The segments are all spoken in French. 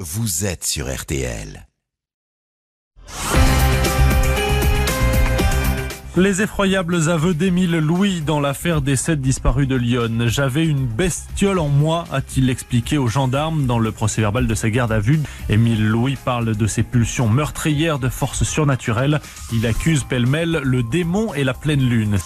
vous êtes sur RTL. Les effroyables aveux d'Émile Louis dans l'affaire des sept disparus de Lyon. J'avais une bestiole en moi, a-t-il expliqué aux gendarmes dans le procès verbal de sa garde à vue. Émile Louis parle de ses pulsions meurtrières de force surnaturelle. Il accuse pêle-mêle le démon et la pleine lune.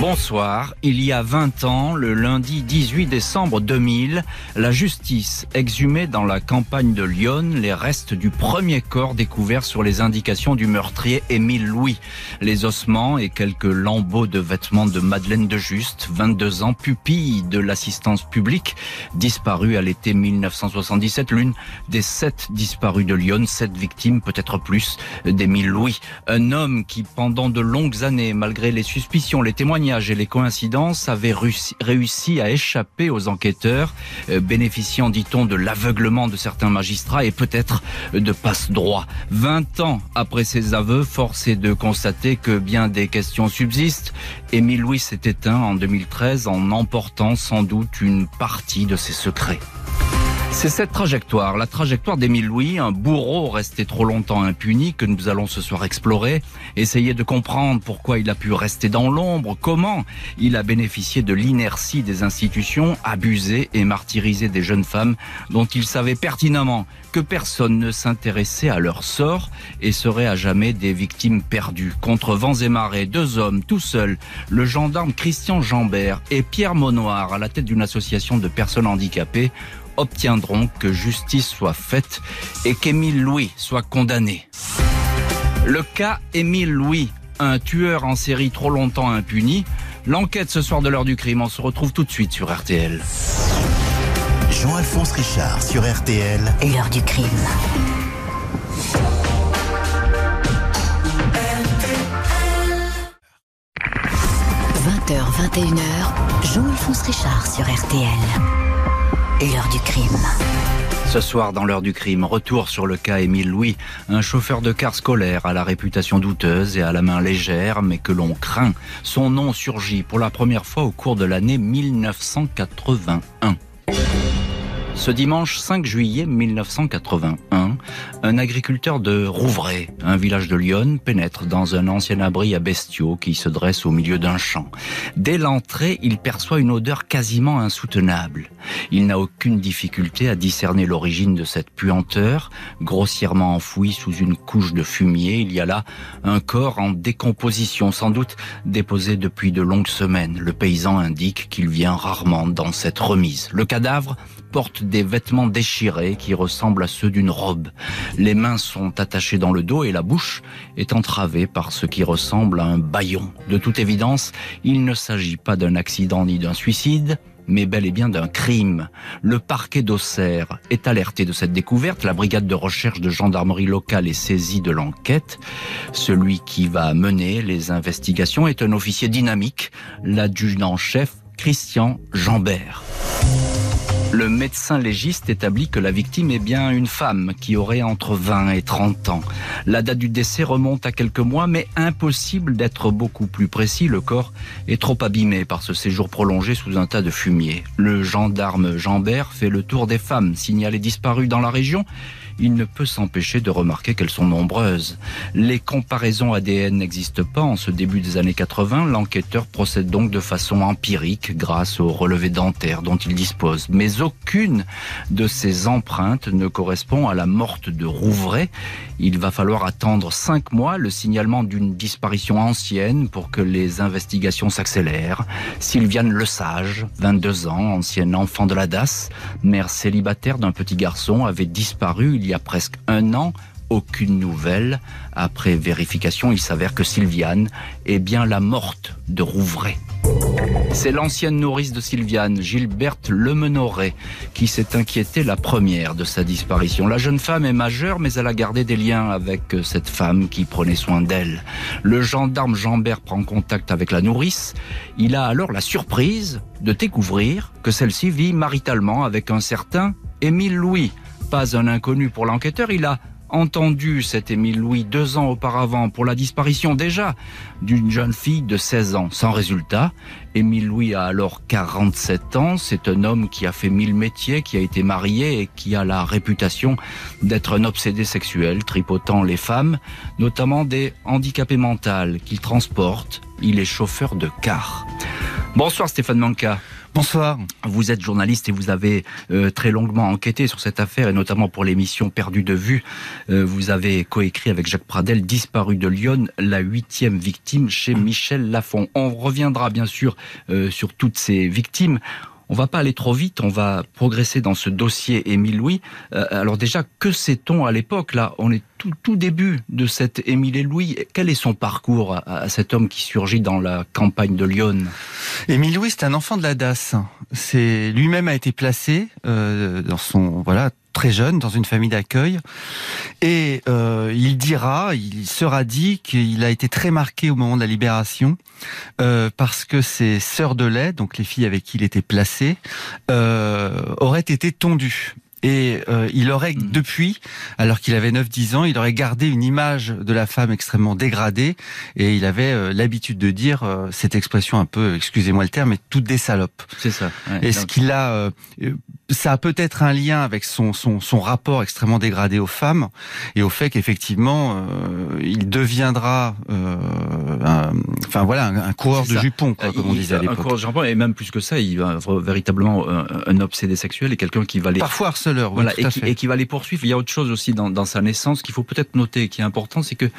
Bonsoir. Il y a 20 ans, le lundi 18 décembre 2000, la justice exhumait dans la campagne de Lyon les restes du premier corps découvert sur les indications du meurtrier Émile Louis. Les ossements et quelques lambeaux de vêtements de Madeleine de Juste, 22 ans, pupille de l'assistance publique, disparue à l'été 1977, l'une des sept disparus de Lyon, sept victimes, peut-être plus, d'Émile Louis. Un homme qui, pendant de longues années, malgré les suspicions, les témoignages, et les coïncidences avaient réussi à échapper aux enquêteurs, euh, bénéficiant, dit-on, de l'aveuglement de certains magistrats et peut-être de passe-droit. Vingt ans après ses aveux, force est de constater que bien des questions subsistent. Émile Louis s'est éteint en 2013 en emportant sans doute une partie de ses secrets. C'est cette trajectoire, la trajectoire d'Émile Louis, un bourreau resté trop longtemps impuni, que nous allons ce soir explorer, essayer de comprendre pourquoi il a pu rester dans l'ombre, comment il a bénéficié de l'inertie des institutions, abusé et martyrisé des jeunes femmes dont il savait pertinemment que personne ne s'intéressait à leur sort et seraient à jamais des victimes perdues. Contre vents et marées, deux hommes tout seuls, le gendarme Christian Jambert et Pierre Monoir à la tête d'une association de personnes handicapées obtiendront que justice soit faite et qu'Émile Louis soit condamné. Le cas Émile Louis, un tueur en série trop longtemps impuni. L'enquête ce soir de l'heure du crime, on se retrouve tout de suite sur RTL. Jean-Alphonse Richard sur RTL. L'heure du crime. – 20h, 21h, Jean-Alphonse Richard sur RTL l'heure du crime. Ce soir, dans l'heure du crime, retour sur le cas Émile Louis, un chauffeur de car scolaire à la réputation douteuse et à la main légère, mais que l'on craint. Son nom surgit pour la première fois au cours de l'année 1981. Ce dimanche 5 juillet 1981, un agriculteur de Rouvray, un village de Lyon, pénètre dans un ancien abri à bestiaux qui se dresse au milieu d'un champ. Dès l'entrée, il perçoit une odeur quasiment insoutenable. Il n'a aucune difficulté à discerner l'origine de cette puanteur, grossièrement enfouie sous une couche de fumier. Il y a là un corps en décomposition, sans doute déposé depuis de longues semaines. Le paysan indique qu'il vient rarement dans cette remise. Le cadavre porte des vêtements déchirés qui ressemblent à ceux d'une robe. Les mains sont attachées dans le dos et la bouche est entravée par ce qui ressemble à un baillon. De toute évidence, il ne s'agit pas d'un accident ni d'un suicide, mais bel et bien d'un crime. Le parquet d'Auxerre est alerté de cette découverte. La brigade de recherche de gendarmerie locale est saisie de l'enquête. Celui qui va mener les investigations est un officier dynamique, l'adjudant-chef Christian Jambert. Le médecin légiste établit que la victime est bien une femme qui aurait entre 20 et 30 ans. La date du décès remonte à quelques mois, mais impossible d'être beaucoup plus précis. Le corps est trop abîmé par ce séjour prolongé sous un tas de fumier. Le gendarme Jambert fait le tour des femmes signalées disparues dans la région il ne peut s'empêcher de remarquer qu'elles sont nombreuses. Les comparaisons ADN n'existent pas en ce début des années 80. L'enquêteur procède donc de façon empirique grâce au relevé dentaire dont il dispose. Mais aucune de ces empreintes ne correspond à la morte de Rouvray. Il va falloir attendre cinq mois le signalement d'une disparition ancienne pour que les investigations s'accélèrent. Sylviane Lesage, 22 ans, ancienne enfant de la DAS, mère célibataire d'un petit garçon, avait disparu il y a presque un an aucune nouvelle. Après vérification, il s'avère que Sylviane est bien la morte de Rouvray. C'est l'ancienne nourrice de Sylviane, Gilberte Lemenoret, qui s'est inquiétée la première de sa disparition. La jeune femme est majeure, mais elle a gardé des liens avec cette femme qui prenait soin d'elle. Le gendarme Jambert prend contact avec la nourrice. Il a alors la surprise de découvrir que celle-ci vit maritalement avec un certain Émile Louis. Pas un inconnu pour l'enquêteur, il a entendu cet Émile Louis deux ans auparavant pour la disparition déjà d'une jeune fille de 16 ans, sans résultat. Émile Louis a alors 47 ans. C'est un homme qui a fait mille métiers, qui a été marié et qui a la réputation d'être un obsédé sexuel, tripotant les femmes, notamment des handicapés mentaux qu'il transporte. Il est chauffeur de car. Bonsoir Stéphane Manca. Bonsoir. Vous êtes journaliste et vous avez euh, très longuement enquêté sur cette affaire et notamment pour l'émission Perdu de vue. Euh, vous avez coécrit avec Jacques Pradel Disparu de Lyon, la huitième victime chez Michel Lafon. On reviendra bien sûr euh, sur toutes ces victimes. On va pas aller trop vite, on va progresser dans ce dossier Émile Louis. alors déjà, que sait-on à l'époque Là, on est tout, début de cet Émile Louis. Quel est son parcours à, à, cet homme qui surgit dans la campagne de Lyon? Émile Louis, c'est un enfant de la DAS. C'est lui-même a été placé euh, dans son voilà très jeune dans une famille d'accueil et euh, il dira, il sera dit qu'il a été très marqué au moment de la libération euh, parce que ses sœurs de lait, donc les filles avec qui il était placé, euh, auraient été tondues et euh, il aurait, mmh. depuis, alors qu'il avait 9-10 ans, il aurait gardé une image de la femme extrêmement dégradée. Et il avait euh, l'habitude de dire euh, cette expression un peu, excusez-moi le terme, mais toutes des salopes. C'est ça. Ouais, et ce qu'il a, euh, ça a peut-être un lien avec son, son, son, rapport extrêmement dégradé aux femmes et au fait qu'effectivement, euh, il deviendra, un, enfin voilà, un, un coureur de jupons, quoi, comme on disait à l'époque. Un coureur de jupons, et même plus que ça, il va véritablement un, un obsédé sexuel et quelqu'un qui va les... Parfois harceleur, voilà, oui, et, qui, et, qui, va les poursuivre. Il y a autre chose aussi dans, dans sa naissance qu'il faut peut-être noter, qui est important, c'est que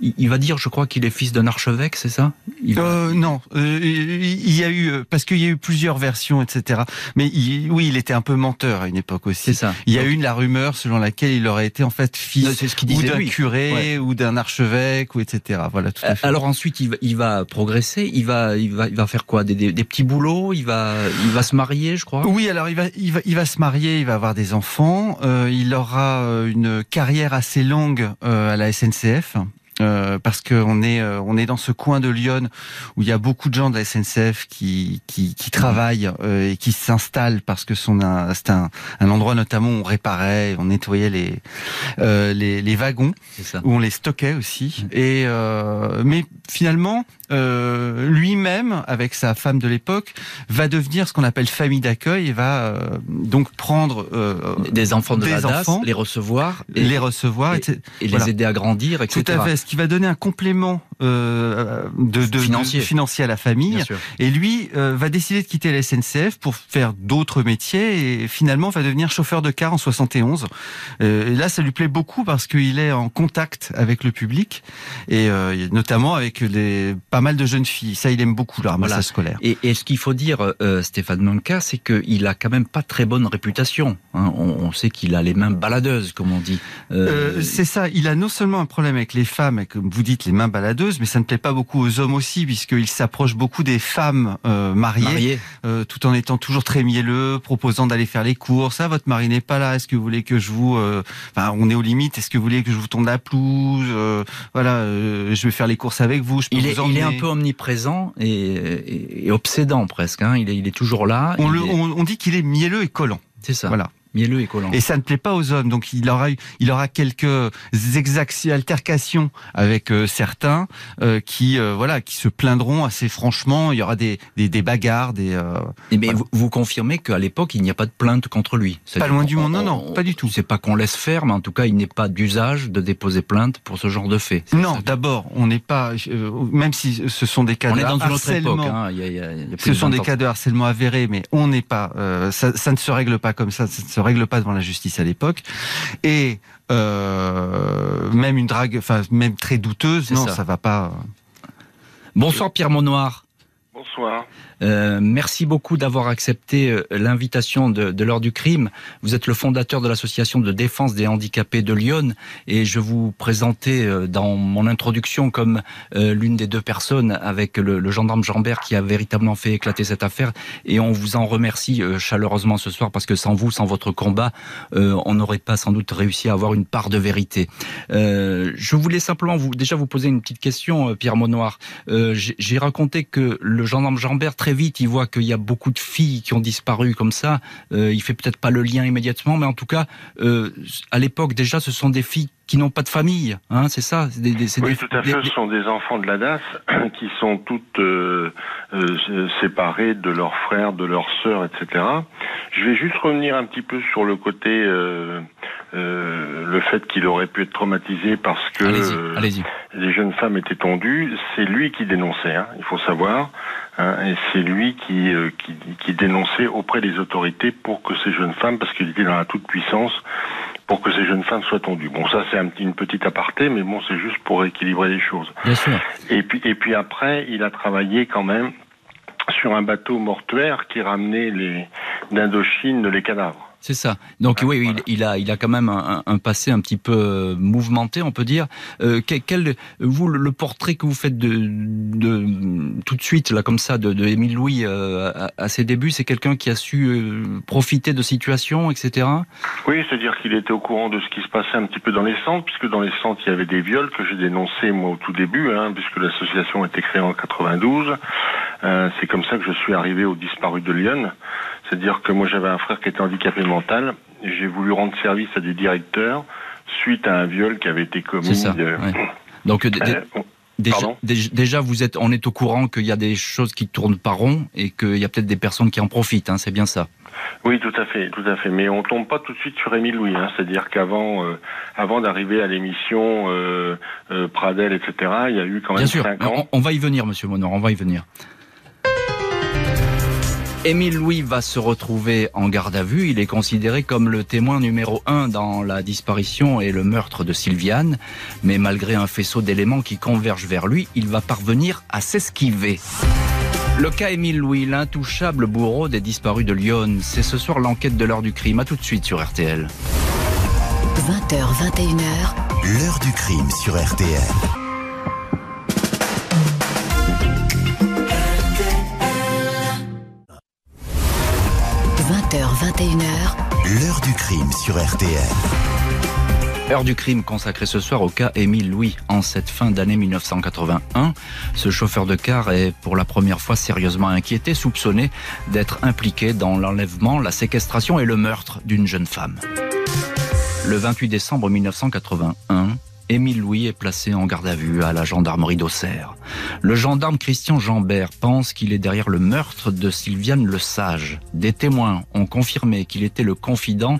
il va dire, je crois, qu'il est fils d'un archevêque, c'est ça? Il euh, Non, euh, il y a eu parce qu'il y a eu plusieurs versions, etc. Mais il, oui, il était un peu menteur à une époque aussi. C'est ça. Il y a eu la rumeur selon laquelle il aurait été en fait fils ce ou d'un curé ouais. ou d'un archevêque ou etc. Voilà. Tout à fait. Alors ensuite, il va, il va progresser. Il va, il va, il va faire quoi? Des, des, des, petits boulots? Il va, il va se marier, je crois? Oui, alors il va, il va, il va se marier. Il va avoir des enfants. Euh, il aura une carrière assez longue euh, à la SNCF. Euh, parce qu'on est euh, on est dans ce coin de Lyon où il y a beaucoup de gens de la SNCF qui qui, qui travaillent euh, et qui s'installent parce que c'est un, un endroit notamment où on réparait, on nettoyait les euh, les, les, wagons où on les stockait aussi. Et euh, mais finalement lui-même avec sa femme de l'époque va devenir ce qu'on appelle famille d'accueil et va donc prendre des enfants de des la DAS, enfants, les recevoir, et, les recevoir et, et voilà. les aider à grandir, etc. Tout à fait qui va donner un complément euh, de, de, financier. de, financier à la famille. Et lui euh, va décider de quitter la SNCF pour faire d'autres métiers et finalement va devenir chauffeur de car en 71. Euh, et là, ça lui plaît beaucoup parce qu'il est en contact avec le public et notamment avec les, pas mal de jeunes filles. Ça, il aime beaucoup le ramassage voilà. scolaire. Et, et ce qu'il faut dire, Stéphane Manca, c'est qu'il a quand même pas très bonne réputation. Hein. On, on, sait qu'il a les mains baladeuses, comme on dit. C'est ça. Il a non seulement un problème avec les femmes, comme vous dites, les mains baladeuses, mais ça ne plaît pas beaucoup aux hommes aussi, puisqu'il s'approche beaucoup des femmes euh, mariées, Marié. euh, tout en étant toujours très mielleux, proposant d'aller faire les courses. Ah, votre mari n'est pas là. Est-ce que vous voulez que je vous, euh, enfin, on est aux limites. Est-ce que vous voulez que je vous tourne la pelouse Voilà, je vais faire les courses avec vous. Je peux il, vous est, emmener. il est un peu omniprésent et, et, et obsédant presque. Hein. Il, est, il est toujours là. On, le, est... on, on dit qu'il est mielleux et collant. C'est ça. Voilà mielleux et collant. Et ça ne plaît pas aux hommes. Donc il aura, il aura quelques exactions, altercations avec euh, certains euh, qui, euh, voilà, qui se plaindront assez franchement. Il y aura des, des, des bagarres, des. euh, mais vous, vous, confirmez qu'à l'époque il n'y a pas de plainte contre lui. Pas loin du monde. Non, non, pas du tout. C'est pas qu'on laisse faire, mais en tout cas il n'est pas d'usage de déposer plainte pour ce genre de fait. Non, d'abord on n'est pas, même si ce sont des cas on de est dans harcèlement. Une autre époque, hein. il y a, il y a, il y a ce sont des cas de harcèlement avérés, mais on n'est pas. Ça, ça, ne se règle pas comme ça. Ça ne se règle pas devant la justice à l'époque. Et euh, même une drague, enfin même très douteuse, non, ça. ça va pas. Bonsoir Pierre Monoir. Bonsoir. Euh, merci beaucoup d'avoir accepté euh, l'invitation de, de l'heure du crime. Vous êtes le fondateur de l'association de défense des handicapés de Lyon et je vous présentais euh, dans mon introduction comme euh, l'une des deux personnes avec le, le, gendarme Jambert qui a véritablement fait éclater cette affaire et on vous en remercie euh, chaleureusement ce soir parce que sans vous, sans votre combat, euh, on n'aurait pas sans doute réussi à avoir une part de vérité. je voulais simplement vous déjà vous poser une petite question, Pierre Monoir. J'ai raconté que le gendarme Jambert, très vite, il voit qu'il y a beaucoup de filles qui ont disparu comme ça. Euh, il fait peut-être pas le lien immédiatement, mais en tout cas, euh, à l'époque déjà, ce sont des filles qui n'ont pas de famille, hein, c'est ça des, Oui, tout à fait. Ce sont des enfants de la DAS qui sont toutes euh, euh, séparées de leurs frères, de leurs sœurs, etc. Je vais juste revenir un petit peu sur le côté, euh, euh le fait qu'il aurait pu être traumatisé parce que les jeunes femmes étaient tondues. C'est lui qui dénonçait, hein, il faut savoir. Hein, et c'est lui qui, qui, qui dénonçait auprès des autorités pour que ces jeunes femmes, parce qu'il était dans la toute puissance, pour que ces jeunes femmes soient tondues. Bon, ça c'est un, une petite aparté, mais bon, c'est juste pour équilibrer les choses. Bien sûr. Et puis, et puis après, il a travaillé quand même sur un bateau mortuaire qui ramenait les d'Indochine les cadavres. C'est ça. Donc oui, il, a, il a quand même un, passé un petit peu euh, mouvementé, on peut dire. Euh, quel, vous, le, portrait que vous faites de, de tout de suite là comme ça de, de Émile Louis euh, à, ses débuts, c'est quelqu'un qui a su euh, profiter de situations, etc. Oui, c'est-à-dire qu'il était au courant de ce qui se passait un petit peu dans les centres, puisque dans les centres il y avait des viols que j'ai dénoncés moi au tout début, hein, puisque l'association a été créée en 92. c'est comme ça que je suis arrivé aux disparus de Lyon. C'est-à-dire que moi j'avais un frère qui était handicapé mental, j'ai voulu rendre service à des directeurs suite à un viol qui avait été commis. Ça, Donc euh, déjà, déjà, vous êtes, on est au courant qu'il y a des choses qui tournent pas rond et qu'il y a peut-être des personnes qui en profitent. Hein, c'est bien ça. Oui, tout à fait, tout à fait. Mais on tombe pas tout de suite sur Émile Louis. Hein. C'est-à-dire qu'avant, euh, avant d'arriver à l'émission euh, Pradel, etc., il y a eu quand même bien cinq ans. On, on, va y venir, Monsieur Monor. On va y venir. Émile Louis va se retrouver en garde à vue. Il est considéré comme le témoin numéro un dans la disparition et le meurtre de Sylviane. Mais malgré un faisceau d'éléments qui convergent vers lui, il va parvenir à s'esquiver. Le cas Émile Louis, l'intouchable bourreau des disparus de Lyon. C'est ce soir l'enquête de l'heure du crime. À tout de suite sur RTL. 20h, 21h. L'heure du crime sur RTL. 20h, 21h. L'heure du crime sur RTL. Heure du crime consacrée ce soir au cas Émile Louis. En cette fin d'année 1981, ce chauffeur de car est pour la première fois sérieusement inquiété, soupçonné d'être impliqué dans l'enlèvement, la séquestration et le meurtre d'une jeune femme. Le 28 décembre 1981, Émile Louis est placé en garde à vue à la gendarmerie d'Auxerre. Le gendarme Christian Jambert pense qu'il est derrière le meurtre de Sylviane Le Sage. Des témoins ont confirmé qu'il était le confident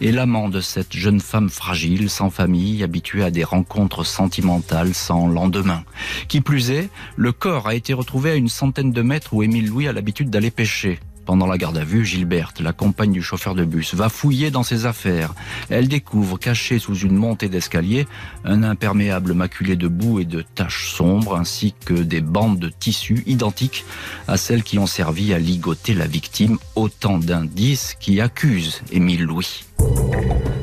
et l'amant de cette jeune femme fragile, sans famille, habituée à des rencontres sentimentales sans lendemain. Qui plus est, le corps a été retrouvé à une centaine de mètres où Émile Louis a l'habitude d'aller pêcher. Pendant la garde à vue, Gilberte, la compagne du chauffeur de bus, va fouiller dans ses affaires. Elle découvre, caché sous une montée d'escalier, un imperméable maculé de boue et de taches sombres, ainsi que des bandes de tissu identiques à celles qui ont servi à ligoter la victime. Autant d'indices qui accusent Émile Louis.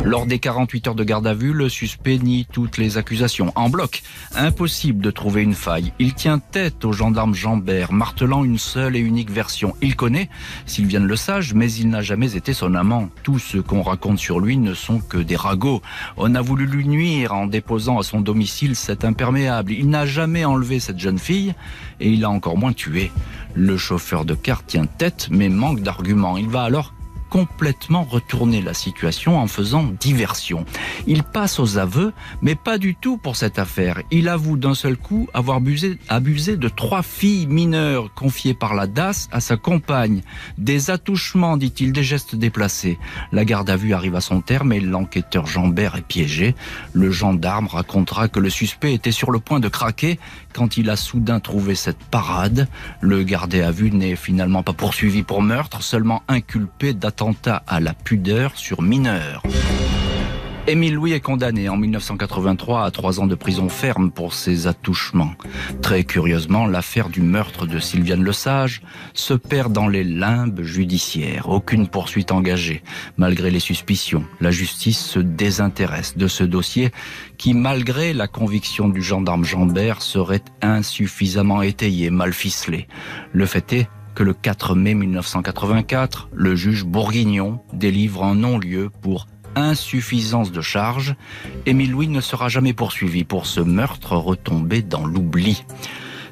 Lors des 48 heures de garde à vue, le suspect nie toutes les accusations. En bloc, impossible de trouver une faille. Il tient tête au gendarme Jambert, martelant une seule et unique version. Il connaît Sylviane Le Sage, mais il n'a jamais été son amant. Tout ce qu'on raconte sur lui ne sont que des ragots. On a voulu lui nuire en déposant à son domicile cet imperméable. Il n'a jamais enlevé cette jeune fille et il a encore moins tué. Le chauffeur de car tient tête mais manque d'arguments. Il va alors complètement retourner la situation en faisant diversion. Il passe aux aveux, mais pas du tout pour cette affaire. Il avoue d'un seul coup avoir abusé, de trois filles mineures confiées par la DAS à sa compagne. Des attouchements, dit-il, des gestes déplacés. La garde à vue arrive à son terme et l'enquêteur Jambert est piégé. Le gendarme racontera que le suspect était sur le point de craquer quand il a soudain trouvé cette parade. Le gardé à vue n'est finalement pas poursuivi pour meurtre, seulement inculpé d'attentat à la pudeur sur mineur. Émile Louis est condamné en 1983 à trois ans de prison ferme pour ses attouchements. Très curieusement, l'affaire du meurtre de Sylviane Lesage se perd dans les limbes judiciaires. Aucune poursuite engagée. Malgré les suspicions, la justice se désintéresse de ce dossier qui, malgré la conviction du gendarme Jambert, serait insuffisamment étayé, mal ficelé. Le fait est que le 4 mai 1984, le juge Bourguignon délivre un non-lieu pour insuffisance de charge, Émile Louis ne sera jamais poursuivi pour ce meurtre retombé dans l'oubli.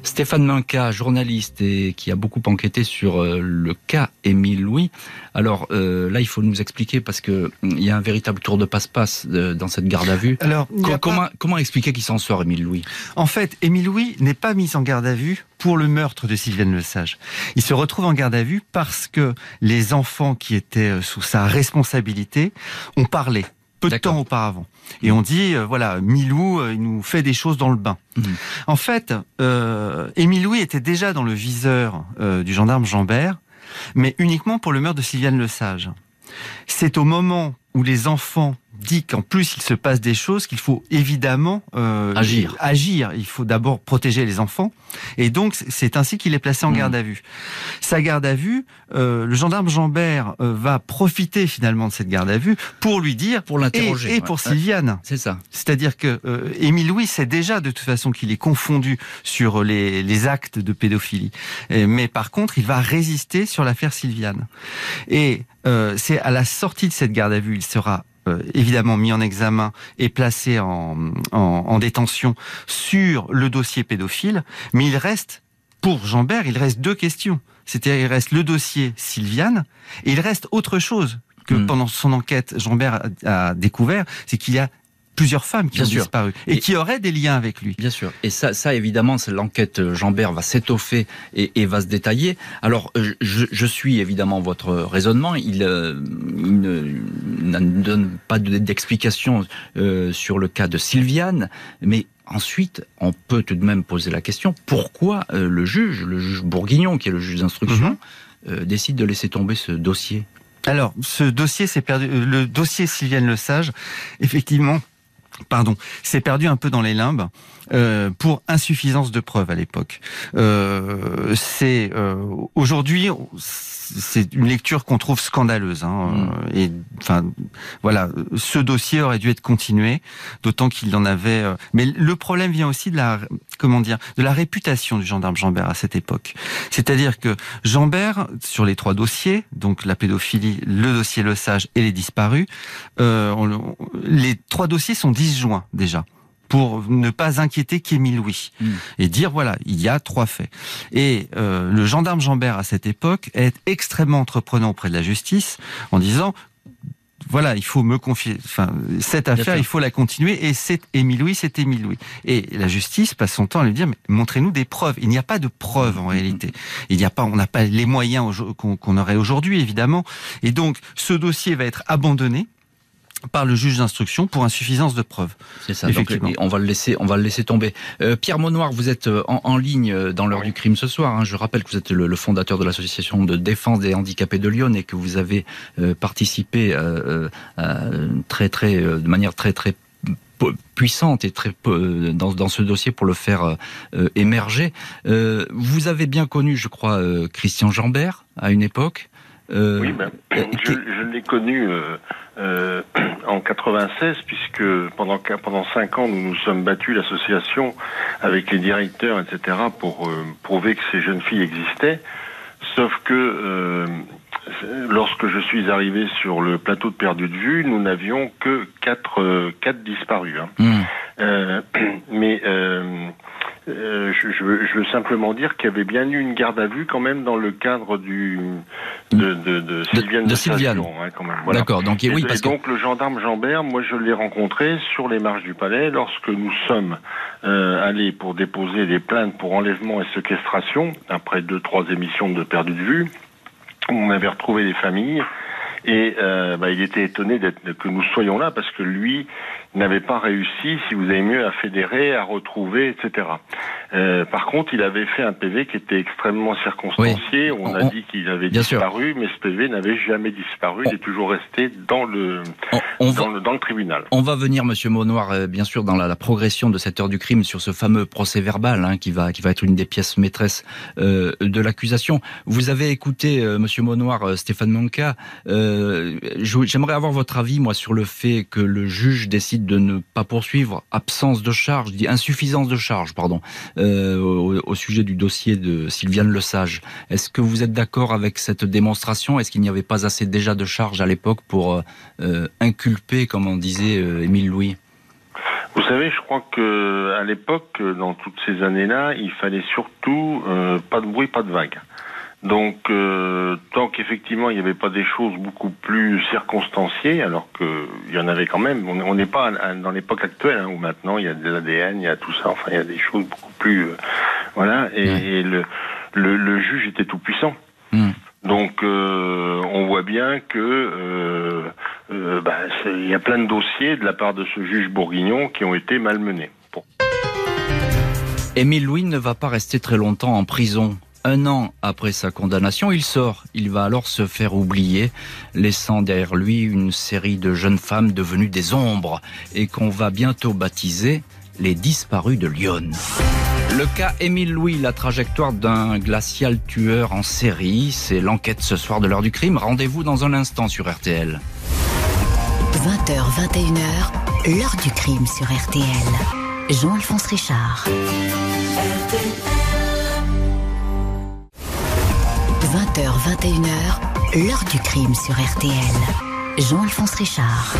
Stéphane Minca, journaliste et qui a beaucoup enquêté sur euh, le cas Émile Louis. Alors euh, là, il faut nous expliquer parce que hum, il y a un véritable tour de passe-passe euh, dans cette garde à vue. Alors, comment, comment expliquer qu'il s'en sort, Émile Louis? En fait, Émile Louis n'est pas mis en garde à vue pour le meurtre de Sylviane Lesage. Il se retrouve en garde à vue parce que les enfants qui étaient sous sa responsabilité ont parlé peu de temps auparavant. Et on dit, euh, voilà, Milou, euh, il nous fait des choses dans le bain. Mhm. En fait, euh, Émile Louis était déjà dans le viseur euh, du gendarme Jambert, mais uniquement pour le meurtre de Sylviane Lesage. C'est au moment où les enfants dit qu'en plus il se passe des choses, qu'il faut évidemment euh, agir. Agir. Il faut d'abord protéger les enfants, et donc c'est ainsi qu'il est placé en mmh. garde à vue. Sa garde à vue, euh, le gendarme Jambert euh, va profiter finalement de cette garde à vue pour lui dire, pour l'interroger, et, pour Sylviane. C'est ça. C'est-à-dire que euh, Émile Louis sait déjà de toute façon qu'il est confondu sur les, les actes de pédophilie, mais par contre il va résister sur l'affaire Sylviane. Et euh, c'est à la sortie de cette garde à vue, il sera euh, évidemment mis en examen et placé en, en, détention sur le dossier pédophile, mais il reste, pour Jambert, il reste deux questions. C'est-à-dire, il reste le dossier Sylviane, et il reste autre chose que hmm. pendant son enquête, Jambert a découvert, c'est qu'il y a plusieurs femmes qui ont disparu et, qui auraient des liens avec lui. Bien sûr. Et ça, ça évidemment, l'enquête euh, Jambert va s'étoffer et, et, va se détailler. Alors, euh, je, je, suis évidemment votre raisonnement. Il, euh, il ne, donne pas d'explication euh, sur le cas de Sylviane, mais Ensuite, on peut tout de même poser la question pourquoi le juge, le juge Bourguignon, qui est le juge d'instruction, mhm. décide de laisser tomber ce dossier? Alors, ce dossier s'est perdu. Le dossier Sylviane Le Sage, effectivement, pardon, s'est perdu un peu dans les limbes euh, pour insuffisance de preuves à l'époque. Euh, c'est euh, aujourd'hui c'est une lecture qu'on trouve scandaleuse. Hein, mm. Et enfin, voilà, ce dossier aurait dû être continué, d'autant qu'il en avait. Euh, mais le problème vient aussi de la, comment dire, de la réputation du gendarme Jambert à cette époque. C'est-à-dire que Jambert, sur les trois dossiers, donc la pédophilie, le dossier Le Sage et les disparus, euh, les trois dossiers sont disjoints déjà pour ne pas inquiéter qu'Émile Louis hmm. et dire voilà il y a trois faits et euh, le gendarme Jambert à cette époque est extrêmement entreprenant auprès de la justice en disant voilà, il faut me confier. Enfin, cette affaire, il faut la continuer. Et c'est Émile Louis, c'est Émile Louis. Et la justice passe son temps à lui dire mais montrez-nous des preuves. Il n'y a pas de preuves en réalité. Il n'y a pas, on n'a pas les moyens qu'on aurait aujourd'hui évidemment. Et donc, ce dossier va être abandonné par le juge d'instruction pour insuffisance de preuves. C'est ça. Effectivement. on va le laisser, on va le laisser tomber. Euh, Pierre Monoir, vous êtes euh, en, ligne euh, dans l'heure du crime ce soir. Hein. Je rappelle que vous êtes le, fondateur de l'association de défense des handicapés de Lyon et que vous avez participé très très de manière très très puissante et très dans, dans ce dossier pour le faire émerger. vous avez bien connu, je crois, Christian Jambert à une époque. Oui, ben, je, je l'ai connu euh, en 96, puisque pendant pendant cinq ans, nous nous sommes battus l'association avec les directeurs, etc., pour euh, prouver que ces jeunes filles existaient. Sauf que euh, lorsque je suis arrivé sur le plateau de perdu de vue, nous n'avions que quatre euh, quatre disparus. Hein. Mmh. mais euh, je, je, veux, je, veux, simplement dire qu'il y avait bien eu une garde à vue quand même dans le cadre du de, de, de Sylviane de, Sylviane. Hein, voilà. D'accord. Donc oui, parce donc le gendarme Jambert, moi je l'ai rencontré sur les marches du palais lorsque nous sommes euh, allés pour déposer des plaintes pour enlèvement et séquestration après deux trois émissions de perdu de vue. On avait retrouvé des familles et euh, bah, il était étonné que nous soyons là parce que lui n'avait pas réussi, si vous avez mieux, à fédérer, à retrouver, etc. Euh, par contre, il avait fait un PV qui était extrêmement circonstancié. On, a dit qu'il avait disparu, mais ce PV n'avait jamais disparu. Il est toujours resté dans le, dans, le dans, le, tribunal. On va venir, Monsieur Monoir, euh, bien sûr, dans la, la, progression de cette heure du crime sur ce fameux procès verbal hein, qui va qui va être une des pièces maîtresses euh, de l'accusation. Vous avez écouté, euh, Monsieur Monoir, euh, Stéphane Manca. J'aimerais avoir votre avis, moi, sur le fait que le juge décide de ne pas poursuivre, absence de charge, insuffisance de charge, pardon, euh, au, sujet du dossier de Sylviane Lesage. Est-ce que vous êtes d'accord avec cette démonstration? Est-ce qu'il n'y avait pas assez déjà de charges à l'époque pour euh, inculper, comme on disait, euh, Émile Louis? Vous savez, je crois que à l'époque, dans toutes ces années-là, il fallait surtout euh, pas de bruit, pas de vague. Donc, euh, tant qu'effectivement il n'y avait pas des choses beaucoup plus circonstanciées, alors qu'il y en avait quand même, on n'est pas dans l'époque actuelle hein, où maintenant il y a de l'ADN, il y a tout ça, enfin il y a des choses beaucoup plus, euh, voilà, et, le, le, juge était tout puissant. Hmm. Donc, euh, on voit bien que bah, il y a plein de dossiers de la part de ce juge bourguignon qui ont été malmenés. Émile Louis ne va pas rester très longtemps en prison. Un an après sa condamnation, il sort. Il va alors se faire oublier, laissant derrière lui une série de jeunes femmes devenues des ombres et qu'on va bientôt baptiser les disparus de Lyon. Le cas Émile Louis, la trajectoire d'un glacial tueur en série, c'est l'enquête ce soir de l'heure du crime. Rendez-vous dans un instant sur RTL. 20h, 21h, l'heure du crime sur RTL. Jean-Alphonse Richard. 20h, 21h, l'heure du crime sur RTL. Jean-Alphonse Richard.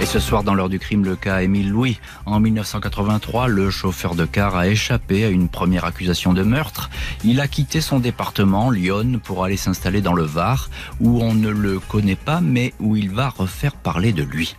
Et ce soir, dans l'heure du crime, le cas Émile Louis. En 1983, le chauffeur de car a échappé à une première accusation de meurtre. Il a quitté son département, Lyon, pour aller s'installer dans le Var, où on ne le connaît pas, mais où il va refaire parler de lui.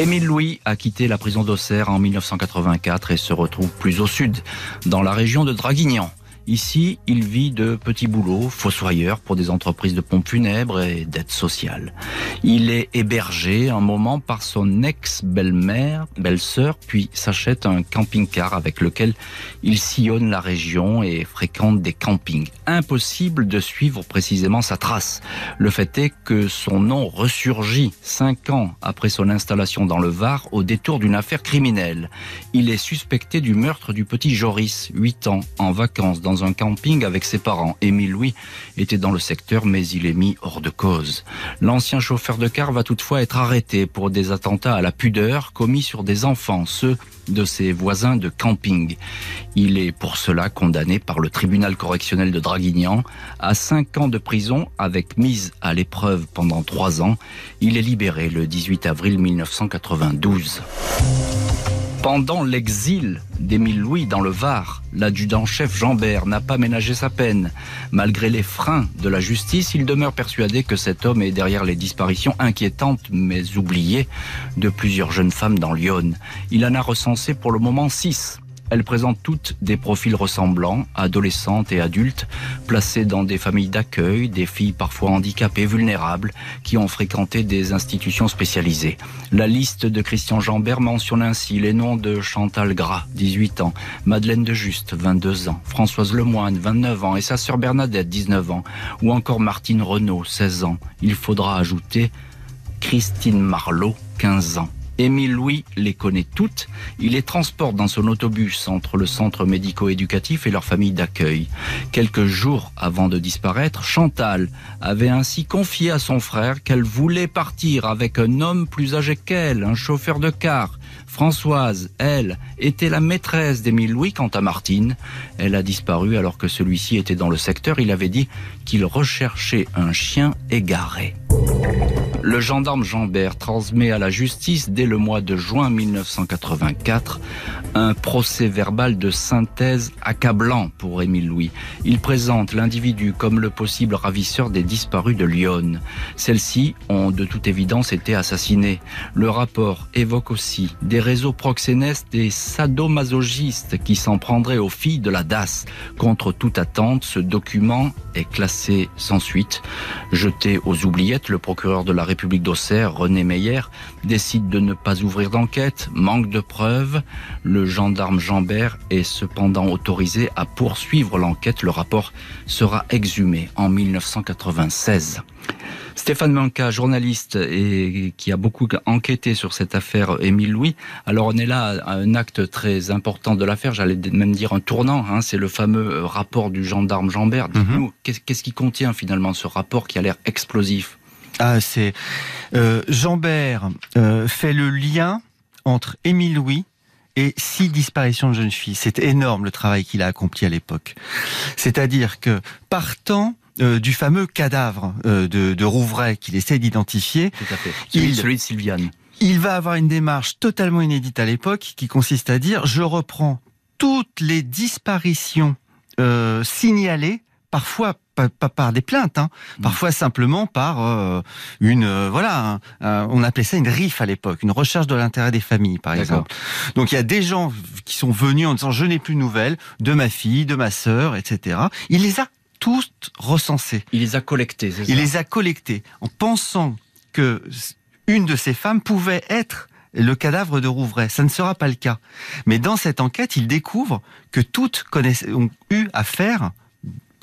Émile Louis a quitté la prison d'Auxerre en 1984 et se retrouve plus au sud, dans la région de Draguignan. Ici, il vit de petits boulots, fossoyeur pour des entreprises de pompes funèbres et d'aide sociale. Il est hébergé un moment par son ex-belle-mère, belle-sœur, puis s'achète un camping-car avec lequel il sillonne la région et fréquente des campings. Impossible de suivre précisément sa trace. Le fait est que son nom ressurgit cinq ans après son installation dans le Var au détour d'une affaire criminelle. Il est suspecté du meurtre du petit Joris, 8 ans, en vacances dans dans un camping avec ses parents. Émile Louis était dans le secteur, mais il est mis hors de cause. L'ancien chauffeur de car va toutefois être arrêté pour des attentats à la pudeur commis sur des enfants, ceux de ses voisins de camping. Il est pour cela condamné par le tribunal correctionnel de Draguignan à cinq ans de prison avec mise à l'épreuve pendant trois ans. Il est libéré le 18 avril 1992. Pendant l'exil d'Émile Louis dans le Var, l'adjudant-chef Jean-Bert n'a pas ménagé sa peine. Malgré les freins de la justice, il demeure persuadé que cet homme est derrière les disparitions inquiétantes mais oubliées de plusieurs jeunes femmes dans Lyon. Il en a recensé pour le moment six. Elles présentent toutes des profils ressemblants, adolescentes et adultes, placées dans des familles d'accueil, des filles parfois handicapées, vulnérables, qui ont fréquenté des institutions spécialisées. La liste de Christian Jambert mentionne ainsi les noms de Chantal Gras, 18 ans, Madeleine de Juste, 22 ans, Françoise Lemoine, 29 ans, et sa sœur Bernadette, 19 ans, ou encore Martine Renaud, 16 ans. Il faudra ajouter Christine Marlot, 15 ans. Émile Louis les connaît toutes. Il les transporte dans son autobus entre le centre médico-éducatif et leur famille d'accueil. Quelques jours avant de disparaître, Chantal avait ainsi confié à son frère qu'elle voulait partir avec un homme plus âgé qu'elle, un chauffeur de car. Françoise, elle, était la maîtresse d'Émile Louis. Quant à Martine, elle a disparu alors que celui-ci était dans le secteur. Il avait dit qu'il recherchait un chien égaré. Le gendarme Jean-Bert transmet à la justice dès le mois de juin 1984 un procès verbal de synthèse accablant pour Émile Louis. Il présente l'individu comme le possible ravisseur des disparus de Lyon. Celles-ci ont de toute évidence été assassinées. Le rapport évoque aussi des réseaux proxénètes et sadomasochistes qui s'en prendraient aux filles de la DAS. Contre toute attente, ce document est classé sans suite. Jeté aux oubliettes, le procureur de la République d'Auxerre, René Meyer, décide de ne pas ouvrir d'enquête, manque de preuves. Le gendarme Jambert est cependant autorisé à poursuivre l'enquête. Le rapport sera exhumé en 1996. Stéphane Manca, journaliste et qui a beaucoup enquêté sur cette affaire Émile Louis. Alors on est là à un acte très important de l'affaire, j'allais même dire un tournant. Hein. c'est le fameux rapport du gendarme Jambert. Dites-nous, mhm. qu'est-ce qui contient finalement ce rapport qui a l'air explosif? Ah, c'est euh, Jambert euh, fait le lien entre Émile Louis et six disparitions de jeunes filles. C'est énorme le travail qu'il a accompli à l'époque. C'est-à-dire que partant euh, du fameux cadavre de, de Rouvray qu'il essaie d'identifier, Tout à fait. celui de Sylviane il va avoir une démarche totalement inédite à l'époque qui consiste à dire je reprends toutes les disparitions euh, signalées, parfois pas, par des plaintes, hein, mmh. parfois simplement par euh, une euh, voilà, on appelait ça une RIF à l'époque, une recherche de l'intérêt des familles par exemple. Donc il y a des gens qui sont venus en disant je n'ai plus de nouvelles de ma fille, de ma sœur, etc. Il les a tous recensés. Il les a collectés. Il les a collectés en pensant que une de ces femmes pouvait être le cadavre de Rouvray. Ça ne sera pas le cas. Mais dans cette enquête, il découvre que toutes ont eu affaire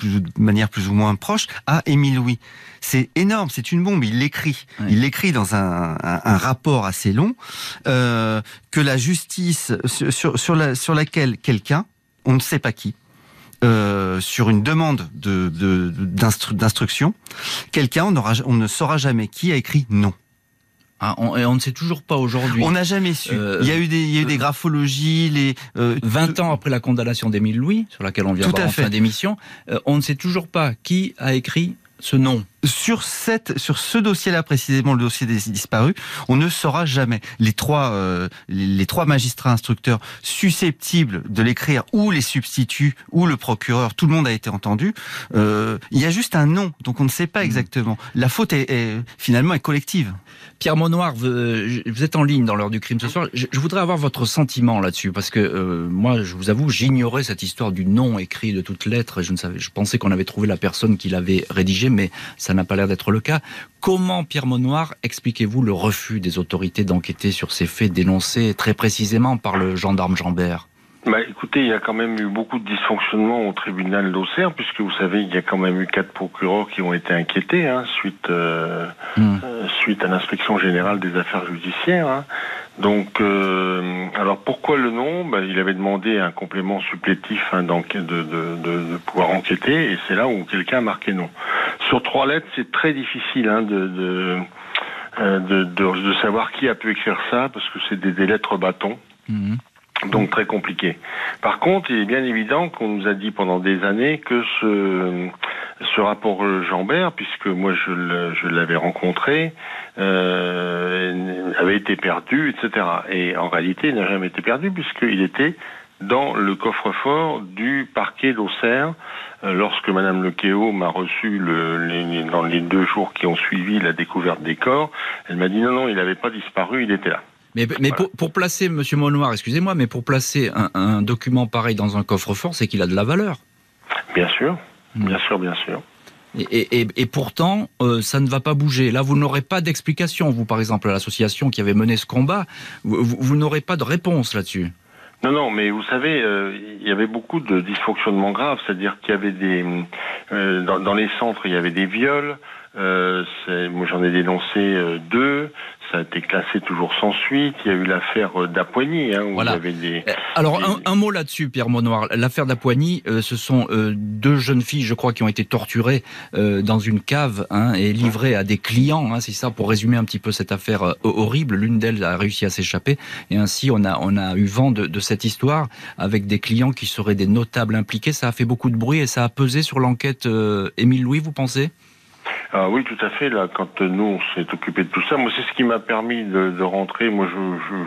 de manière plus ou moins proche à Émile Louis. C'est énorme, c'est une bombe. Il l'écrit, il l'écrit dans un, rapport assez long euh, que la justice sur, sur, la, sur laquelle quelqu'un, on ne sait pas qui, euh, sur une demande de, d'instruction, quelqu'un, on, on ne saura jamais qui a écrit non. Ah, on, et on ne sait toujours pas aujourd'hui. On n'a jamais su. Euh, il y a eu des, il y a eu des graphologies, les euh, 20 ans après la condamnation d'Émile Louis, sur laquelle on vient de en fin d'émission, euh, on ne sait toujours pas qui a écrit ce nom sur cette, sur ce dossier-là précisément, le dossier des disparus, on ne saura jamais. Les trois, euh, les trois magistrats instructeurs susceptibles de l'écrire, ou les substituts, ou le procureur, tout le monde a été entendu. Euh, il y a juste un nom, donc on ne sait pas mmh. exactement. La faute est, finalement est collective. Pierre Monoir, vous, êtes en ligne dans l'heure du crime ce soir. Je, voudrais avoir votre sentiment là-dessus, parce que euh, moi, je vous avoue, j'ignorais cette histoire du nom écrit de toutes lettres. Je ne savais, je pensais qu'on avait trouvé la personne qui l'avait rédigé, mais ça ça n'a pas l'air d'être le cas. Comment, Pierre Monoir, expliquez-vous le refus des autorités d'enquêter sur ces faits dénoncés très précisément par le gendarme Jambert? Bah, écoutez, il y a quand même eu beaucoup de dysfonctionnements au tribunal d'Auxerre, puisque vous savez, il y a quand même eu quatre procureurs qui ont été inquiétés hein, suite euh, hmm. euh, suite à l'inspection générale des affaires judiciaires. Hein. Donc, euh, alors pourquoi le nom? Ben, Il avait demandé un complément supplétif hein, de, de, de, pouvoir enquêter, et c'est là où quelqu'un a marqué non. Sur trois lettres, c'est très difficile hein, de, euh, de, de, savoir qui a pu écrire ça, parce que c'est des, lettres bâtons. Mhm. Donc très compliqué. Par contre, il est bien évident qu'on nous a dit pendant des années que ce, ce rapport Jambert, puisque moi je l'avais rencontré, euh, avait été perdu, etc. Et en réalité, il n'a jamais été perdu puisqu'il était dans le coffre-fort du parquet d'Auxerre euh, lorsque Madame Lequéo m'a reçu le, dans les deux jours qui ont suivi la découverte des corps. Elle m'a dit non, non, il n'avait pas disparu, il était là. Mais, mais pour, pour, placer, Monsieur Monoir, excusez-moi, mais pour placer un, un document pareil dans un coffre-fort, c'est qu'il a de la valeur. Bien sûr, hmm. bien sûr, bien sûr. Et, et, et, pourtant, euh, ça ne va pas bouger. Là, vous n'aurez pas d'explication. Vous, par exemple, l'association qui avait mené ce combat, vous, vous n'aurez pas de réponse là-dessus. Non, non, mais vous savez, euh, il y avait beaucoup de dysfonctionnements graves, c'est-à-dire qu'il y avait des euh, dans, dans, les centres, il y avait des viols. Euh, moi, j'en ai dénoncé deux ça a été classé toujours sans suite. Il y a eu l'affaire d'Apoigny, hein, avait des. Euh, alors un, mot là-dessus, Pierre Monoir. L'affaire d'Apoigny, euh, ce sont euh, deux jeunes filles, je crois, qui ont été torturées dans une cave hein, et livrées à des clients. Hein, c'est ça, pour résumer un petit peu cette affaire horrible. L'une d'elles a réussi à s'échapper et ainsi on a on a eu vent de, de, cette histoire avec des clients qui seraient des notables impliqués. Ça a fait beaucoup de bruit et ça a pesé sur l'enquête. Émile Louis, vous pensez? Ah oui, tout à fait. Là, quand nous on s'est occupé de tout ça, moi c'est ce qui m'a permis de, rentrer. Moi, je,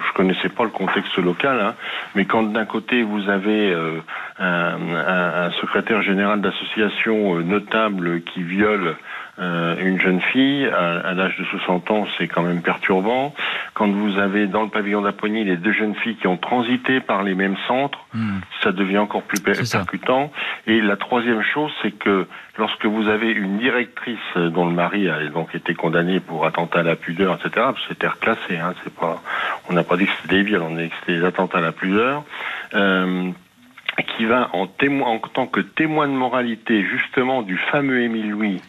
je, connaissais pas le contexte local, hein, mais quand d'un côté vous avez euh, un, un, un, secrétaire général d'association euh, notable qui viole euh, une jeune fille à, l'âge de 60 ans, c'est quand même perturbant. Quand vous avez dans le pavillon d'Apoigny les deux jeunes filles qui ont transité par les mêmes centres, hmm. ça devient encore plus percutant. Et la troisième chose, c'est que lorsque vous avez une directrice dont le mari a donc été condamné pour attentat à la pudeur, etc., c'était reclassé, hein, c'est pas, on n'a pas dit que c'était des viols, on a dit que c'était des attentats à la pudeur. Euh, qui va en, témoin, en tant que témoin de moralité justement du fameux Émile Louis,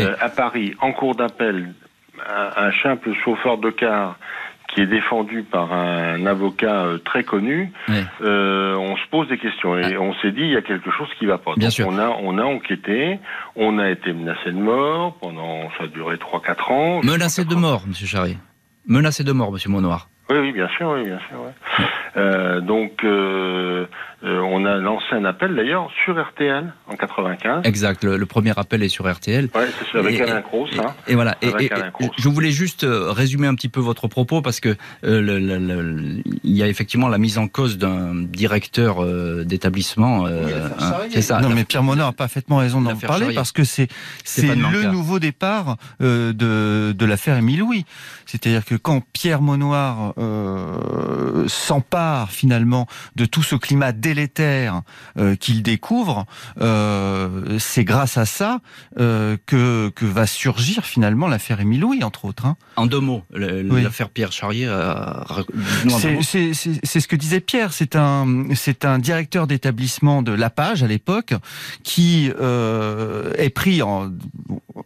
euh, à Paris, en cours d'appel, un, simple chauffeur de car qui est défendu par un avocat euh, très connu, euh, on se pose des questions et ah. on s'est dit il y a quelque chose qui va pas. Bien sûr. On a on a enquêté, on a été menacé de mort pendant ça a duré 3-4 ans. Menacé de mort, Monsieur Charry. Menacé de mort, Monsieur Monoir. Oui, oui, bien sûr, oui, bien sûr. Euh, donc, euh, euh, on a lancé un appel d'ailleurs sur RTL en 95. Exact, le, premier appel est sur RTL. Ouais, c'est avec Alain Cross. Hein. Et, voilà. Et, je voulais juste résumer un petit peu votre propos parce que il y a effectivement la mise en cause d'un directeur d'établissement. c'est ça. Non, mais Pierre Monod a parfaitement raison d'en parler parce que c'est c'est le nouveau départ de de l'affaire Émile Louis. C'est-à-dire que quand Pierre Monoir euh, s'empare finalement de tout ce climat délétère euh, qu'il découvre, euh, c'est grâce à ça que, que va surgir finalement l'affaire Émile Louis, entre autres. Hein. En deux mots, l'affaire Pierre Charrier. c'est ce que disait Pierre. C'est un c'est un directeur d'établissement de La Page à l'époque qui est pris en,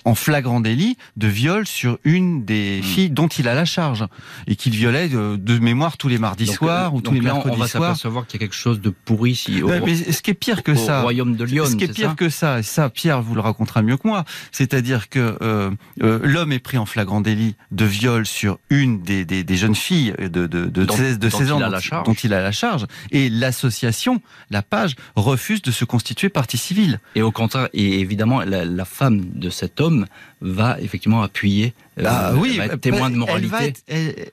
en flagrant délit de viol sur une des hmm. filles dont il a la charge et qu'il violait de, mémoire tous les mardis soirs ou tous les mercredis soirs. On va s'apercevoir qu'il y a quelque chose de pourri ici. Au, mais ce qui est pire que ça, royaume de Lyon, ce qui est pire que ça, et ça Pierre vous le racontera mieux que moi, c'est-à-dire que euh, euh, l'homme est pris en flagrant délit de viol sur une des, des, jeunes filles de, de, de, 16, de 16 ans dont, dont, il a la charge et l'association, la page, refuse de se constituer partie civile. Et au contraire, et évidemment, la, la femme de cet homme va effectivement appuyer euh, bah oui, témoin de moralité.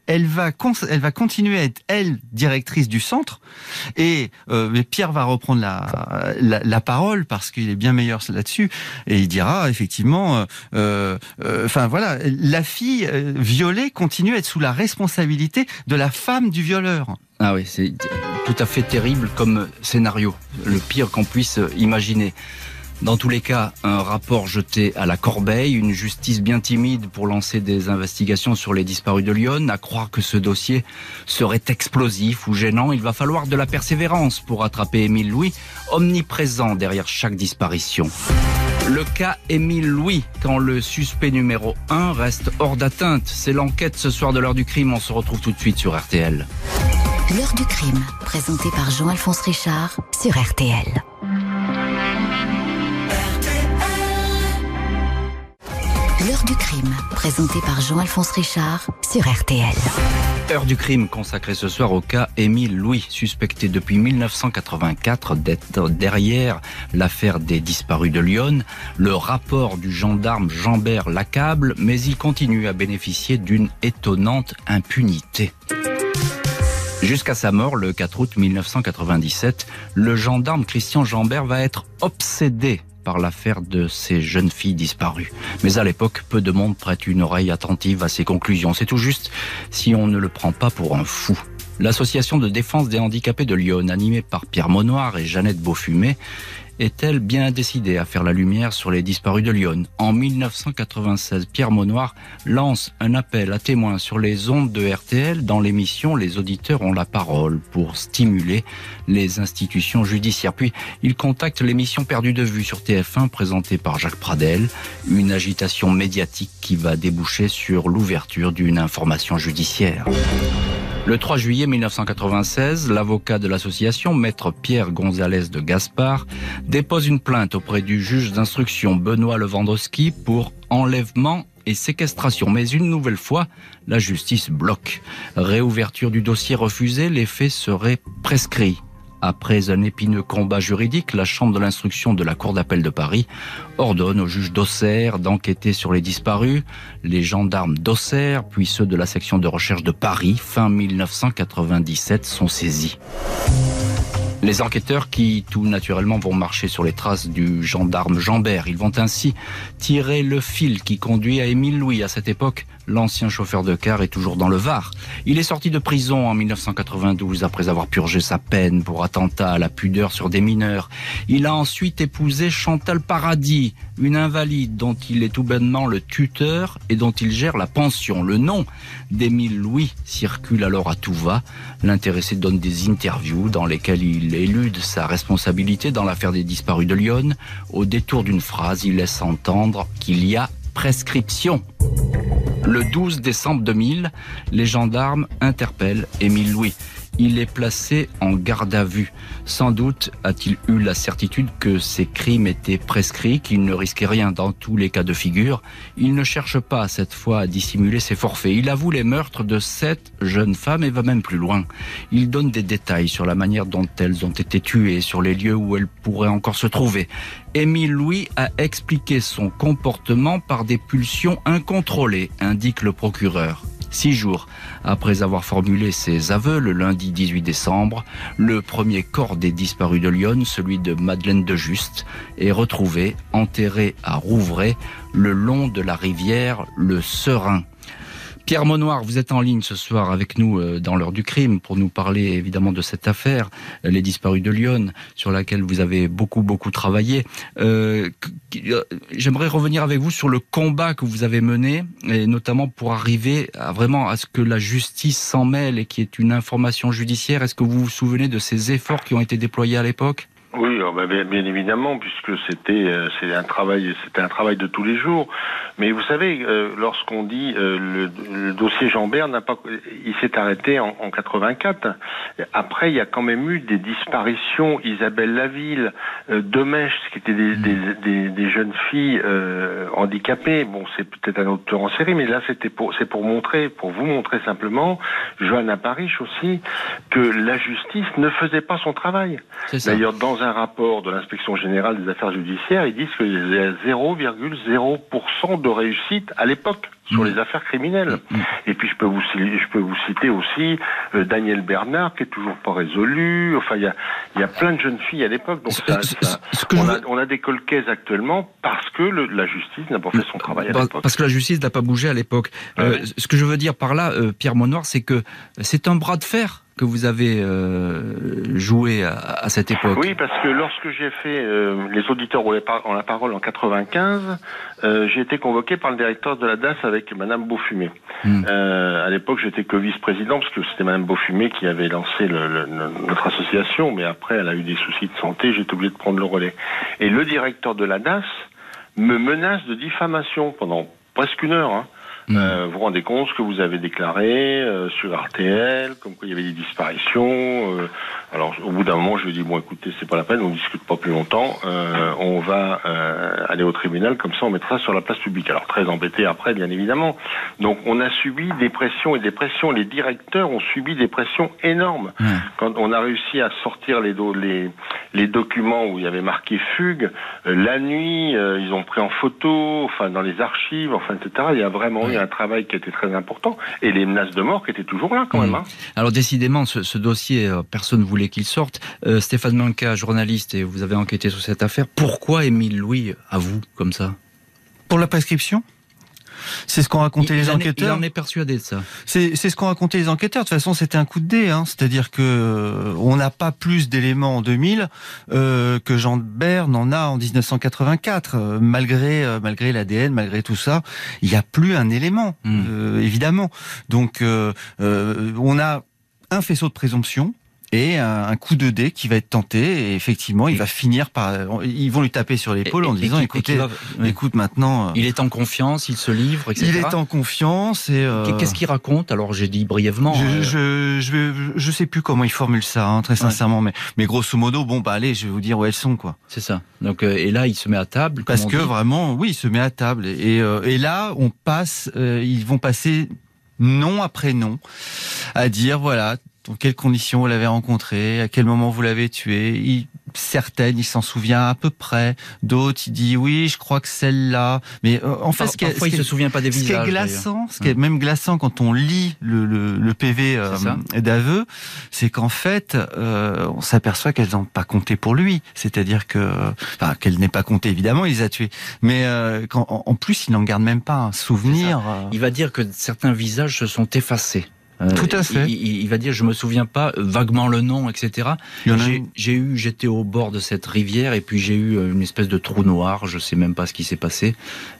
Elle va, elle, va, continuer à être elle directrice du centre et euh, mais Pierre va reprendre la, la, parole parce qu'il est bien meilleur là-dessus et il dira effectivement, euh, enfin voilà, la fille violée continue à être sous la responsabilité de la femme du violeur. Ah oui, c'est tout à fait terrible comme scénario, le pire qu'on puisse imaginer. Dans tous les cas, un rapport jeté à la corbeille, une justice bien timide pour lancer des investigations sur les disparus de Lyon. À croire que ce dossier serait explosif ou gênant, il va falloir de la persévérance pour attraper Émile Louis, omniprésent derrière chaque disparition. Le cas Émile Louis, quand le suspect numéro 1 reste hors d'atteinte. C'est l'enquête ce soir de l'heure du crime. On se retrouve tout de suite sur RTL. L'heure du crime, présenté par Jean-Alphonse Richard sur RTL. Du crime, présenté par Jean-Alphonse Richard sur RTL. Heure du crime consacrée ce soir au cas Émile Louis, suspecté depuis 1984 d'être derrière l'affaire des disparus de Lyon. Le rapport du gendarme Jean-Bert l'accable, mais il continue à bénéficier d'une étonnante impunité. Jusqu'à sa mort, le 4 août 1997, le gendarme Christian Jambert va être obsédé par l'affaire de ces jeunes filles disparues. Mais à l'époque, peu de monde prête une oreille attentive à ses conclusions. C'est tout juste si on ne le prend pas pour un fou. L'association de défense des handicapés de Lyon, animée par Pierre Monoir et Jeannette Beaufumé, est-elle bien décidée à faire la lumière sur les disparus de Lyon En 1996, Pierre Monoir lance un appel à témoins sur les ondes de RTL. Dans l'émission, les auditeurs ont la parole pour stimuler les institutions judiciaires. Puis, il contacte l'émission Perdue de vue sur TF1 présentée par Jacques Pradel, une agitation médiatique qui va déboucher sur l'ouverture d'une information judiciaire. Le 3 juillet 1996, l'avocat de l'association, maître Pierre Gonzalez de Gaspard, dépose une plainte auprès du juge d'instruction Benoît Lewandowski pour enlèvement et séquestration. Mais une nouvelle fois, la justice bloque. Réouverture du dossier refusée, les faits seraient prescrits. Après un épineux combat juridique, la Chambre de l'instruction de la Cour d'appel de Paris ordonne au juge d'Auxerre d'enquêter sur les disparus. Les gendarmes d'Auxerre, puis ceux de la section de recherche de Paris, fin 1997, sont saisis. Les enquêteurs qui, tout naturellement, vont marcher sur les traces du gendarme Jambert. Ils vont ainsi tirer le fil qui conduit à Émile Louis. À cette époque, l'ancien chauffeur de car est toujours dans le Var. Il est sorti de prison en 1992 après avoir purgé sa peine pour attentat à la pudeur sur des mineurs. Il a ensuite épousé Chantal Paradis, une invalide dont il est tout bonnement le tuteur et dont il gère la pension. Le nom d'Émile Louis circule alors à tout va. L'intéressé donne des interviews dans lesquelles il élude sa responsabilité dans l'affaire des disparus de Lyon. Au détour d'une phrase, il laisse entendre qu'il y a prescription. Le 12 décembre 2000, les gendarmes interpellent Émile Louis. Il est placé en garde à vue. Sans doute a-t-il eu la certitude que ses crimes étaient prescrits, qu'il ne risquait rien dans tous les cas de figure. Il ne cherche pas cette fois à dissimuler ses forfaits. Il avoue les meurtres de sept jeunes femmes et va même plus loin. Il donne des détails sur la manière dont elles ont été tuées, sur les lieux où elles pourraient encore se trouver. Émile Louis a expliqué son comportement par des pulsions incontrôlées, indique le procureur. Six jours après avoir formulé ses aveux le lundi 18 décembre, le premier corps des disparus de Lyon, celui de Madeleine de Juste, est retrouvé enterré à Rouvray, le long de la rivière le Serein. Pierre Monoir, vous êtes en ligne ce soir avec nous euh, dans l'heure du crime pour nous parler évidemment de cette affaire, euh, les disparus de Lyon, sur laquelle vous avez beaucoup beaucoup travaillé. Euh, J'aimerais revenir avec vous sur le combat que vous avez mené, et notamment pour arriver à vraiment à ce que la justice s'en mêle et qui est une information judiciaire. Est-ce que vous vous souvenez de ces efforts qui ont été déployés à l'époque? Oui, bah, bien, bien, évidemment, puisque c'était euh, c'est un travail c'était un travail de tous les jours. Mais vous savez, euh, lorsqu'on dit euh, le, le, dossier Jambert n'a pas, il s'est arrêté en, en, 84. Après, il y a quand même eu des disparitions. Isabelle Laville, euh, Demèche, qui étaient des, des, des, des jeunes filles handicapées. Bon, c'est peut-être un auteur en série, mais là c'était pour c'est pour montrer, pour vous montrer simplement, Johanna Parish aussi, que la justice ne faisait pas son travail. D'ailleurs, dans un rapport de l'inspection générale des affaires judiciaires, ils disent qu'il y a 0,0% de réussite à l'époque sur les affaires criminelles. Et puis je peux vous je peux vous citer aussi euh, Daniel Bernard qui est toujours pas résolu. Enfin il y a il y a plein de jeunes filles à l'époque. Donc ça, ça, on, a, on a des colquaises actuellement parce que le, la justice n'a pas fait son travail à l'époque. Parce que la justice n'a pas bougé à l'époque. Euh, ce que je veux dire par là, euh, Pierre Monoir, c'est que c'est un bras de fer que vous avez euh, joué à, à, cette époque? Oui, parce que lorsque j'ai fait euh, les auditeurs ont la parole en 95, euh, j'ai été convoqué par le directeur de la DAS avec Madame Beaufumé. Euh, à l'époque, j'étais que vice-président parce que c'était Madame Beaufumé qui avait lancé le, le, notre association, mais après, elle a eu des soucis de santé, j'ai été obligé de prendre le relais. Et le directeur de la DAS me menace de diffamation pendant presque une heure. Hein. Mmh. Euh, vous vous rendez compte ce que vous avez déclaré euh, sur RTL, comme quoi il y avait des disparitions. Euh, alors au bout d'un moment, je lui ai dit bon, écoutez, c'est pas la peine, on discute pas plus longtemps. Euh, on va euh, aller au tribunal, comme ça, on mettra sur la place publique. Alors très embêté après, bien évidemment. Donc on a subi des pressions et des pressions. Les directeurs ont subi des pressions énormes. Mmh. Quand on a réussi à sortir les, do les les documents où il y avait marqué fugue, la nuit, ils ont pris en photo, enfin dans les archives, enfin etc. Il y a vraiment un travail qui était très important et les menaces de mort qui étaient toujours là quand mmh. même. Hein. Alors décidément, ce, ce dossier, euh, personne ne voulait qu'il sorte. Euh, Stéphane Manca, journaliste, et vous avez enquêté sur cette affaire. Pourquoi Émile Louis à vous comme ça? Pour la prescription? C'est ce qu'ont raconté il, les enquêteurs. En est, il en est persuadé de ça. C'est ce qu'ont raconté les enquêteurs. De toute façon, c'était un coup de dé. Hein. C'est-à-dire que euh, on n'a pas plus d'éléments en 2000 euh, que Jean Bert en a en 1984. Euh, malgré euh, malgré l'ADN, malgré tout ça, il n'y a plus un élément, mmh. évidemment. Donc, on a un faisceau de présomption et un, un, coup de dé qui va être tenté et effectivement il va finir par ils vont lui taper sur l'épaule en disant et écoutez va, ouais. écoute maintenant il est en confiance il se livre etc. il est en confiance et euh, qu'est-ce qu'il raconte? Alors j'ai dit brièvement je, euh... je, je, sais plus comment il formule ça hein, très sincèrement ouais. mais mais grosso modo bon bah allez je vais vous dire où elles sont quoi c'est ça donc euh, et là il se met à table parce que vraiment oui il se met à table et, et, là on passe euh, ils vont passer nom après nom à dire voilà dans quelles conditions vous l'avez rencontré, à quel moment vous l'avez tué? Il, certaines, il s'en souvient à peu près. D'autres, il dit oui, je crois que celle-là. Mais euh, en fait, Par, ce qui est, parfois, ce il se souvient pas des ce visages. Ce qui est glaçant, ce qui est même glaçant quand on lit le, le, le PV euh, d'aveu, c'est qu'en fait, euh, on s'aperçoit qu'elles n'ont pas compté pour lui. C'est-à-dire que, enfin, qu'elle n'ait pas compté évidemment, il les a tués. Mais euh, quand, en, en, plus, il n'en garde même pas un souvenir. Il va dire que certains visages se sont effacés. Euh, Tout à fait. Il, il, va dire, je me souviens pas vaguement le nom, etc. J'ai eu, j'étais au bord de cette rivière et puis j'ai eu une espèce de trou noir. Je sais même pas ce qui s'est passé.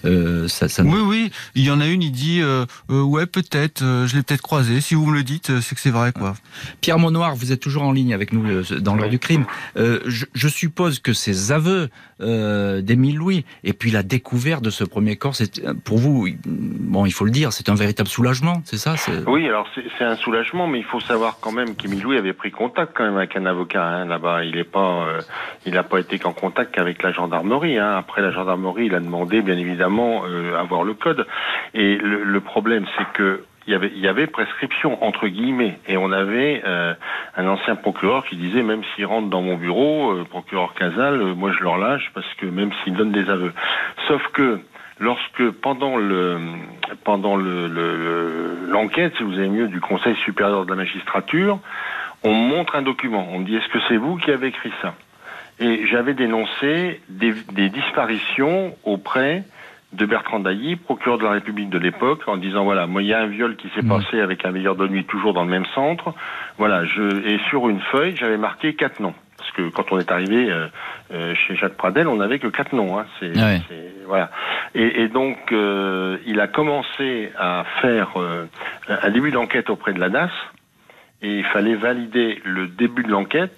Euh, ça, ça oui, oui. Il y en a une. Il dit, euh, euh, ouais, peut-être. Euh, je l'ai peut-être croisé. Si vous me le dites, c'est que c'est vrai, quoi. Pierre Monoir, vous êtes toujours en ligne avec nous dans l'heure du crime. Je, je, suppose que ces aveux d'Émile Louis et puis la découverte de ce premier corps, c'est pour vous, bon, il faut le dire, c'est un véritable soulagement, c'est ça Oui, alors c'est un soulagement, mais il faut savoir quand même qu'Émile Louis avait pris contact quand même avec un avocat hein, là-bas. Il pas, euh, n'a pas été qu'en contact qu'avec la gendarmerie. Hein. Après la gendarmerie, il a demandé bien évidemment euh, avoir le code. Et le problème, c'est que il y avait, prescription entre guillemets, et on avait euh, un ancien procureur qui disait même s'ils rentrent dans mon bureau, euh, procureur Casal, euh, moi je leur lâche parce que même s'ils donnent des aveux. Sauf que lorsque pendant le pendant le l'enquête, si vous avez mieux, du Conseil supérieur de la magistrature, on montre un document. On me dit est-ce que c'est vous qui avez écrit ça? Et j'avais dénoncé des disparitions auprès de Bertrand Dailly, procureur de la République de l'époque, en disant voilà, moi il y a un viol qui s'est passé avec un veilleur de nuit toujours dans le même centre. Voilà, je et sur une feuille j'avais marqué quatre noms. Parce que quand on est arrivé euh, euh, chez Jacques Pradel, on n'avait que quatre noms. Hein. C'est, c'est- voilà. Et, et donc euh, il a commencé à faire euh, un début d'enquête auprès de la DAS et il fallait valider le début de l'enquête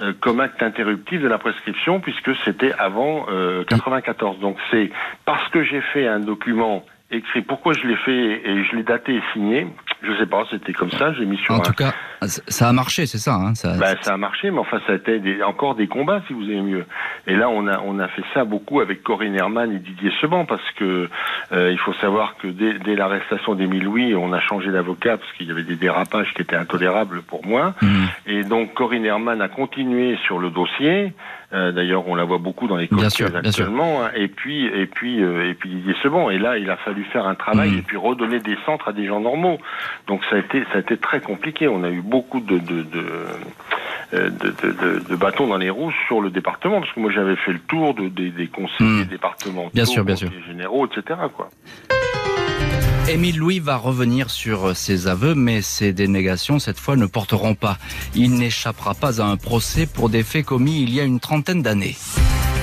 euh, comme acte interruptif de la prescription puisque c'était avant euh, 94. Donc c'est parce que j'ai fait un document écrit, pourquoi je l'ai fait et je l'ai daté et signé, je sais pas, c'était comme ça, j'ai mis sur En un... tout cas, ça a marché, c'est ça. Hein, ça... Ben, ça a marché, mais enfin, ça a été des- encore des combats, si vous aimez mieux. Et là, on a, on a fait ça beaucoup avec Corinne Herman et Didier Seban, parce que euh, il faut savoir que dès, dès l'arrestation d'Émile Louis, on a changé d'avocat, parce qu'il y avait des dérapages qui étaient intolérables pour moi. Mhm. Et donc, Corinne Herman a continué sur le dossier. Euh, D'ailleurs, on la voit beaucoup dans les sûr. actuellement. hein. Et puis, et puis, euh, et puis Didier Seban. Et là, il a fallu faire un travail Mhm. et puis redonner des centres à des gens normaux. Donc, ça a été, ça a été très compliqué. On a eu beaucoup de, de, de euh, de, de, de- de bâtons dans les roues sur le département, parce que moi j'avais fait le tour de, des, des conseillers Hmm. départementaux, Bien sûr, bien sûr. généraux, etc. Quoi. Émile Louis va revenir sur ses aveux, mais ses dénégations, cette fois, ne porteront pas. Il n'échappera pas à un procès pour des faits commis il y a une trentaine d'années.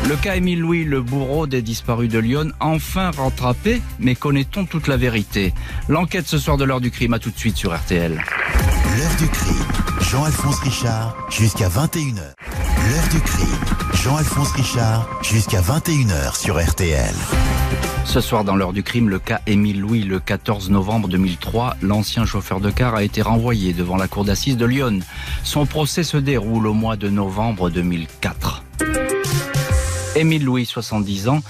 Le cas Émile Louis, le bourreau des disparus de Lyon, enfin rattrapé, mais connaît-on toute la vérité? L'enquête ce soir de l'heure du crime, à tout de suite sur RTL. L'heure du crime. Jean-Alphonse Richard jusqu'à 21h. L'heure du crime. Jean-Alphonse Richard jusqu'à 21h sur RTL. Ce soir, dans l'heure du crime, le cas Émile Louis, le 14 novembre 2003, l'ancien chauffeur de car a été renvoyé devant la cour d'assises de Lyon. Son procès se déroule au mois de novembre 2004. Émile Louis, 70 ans,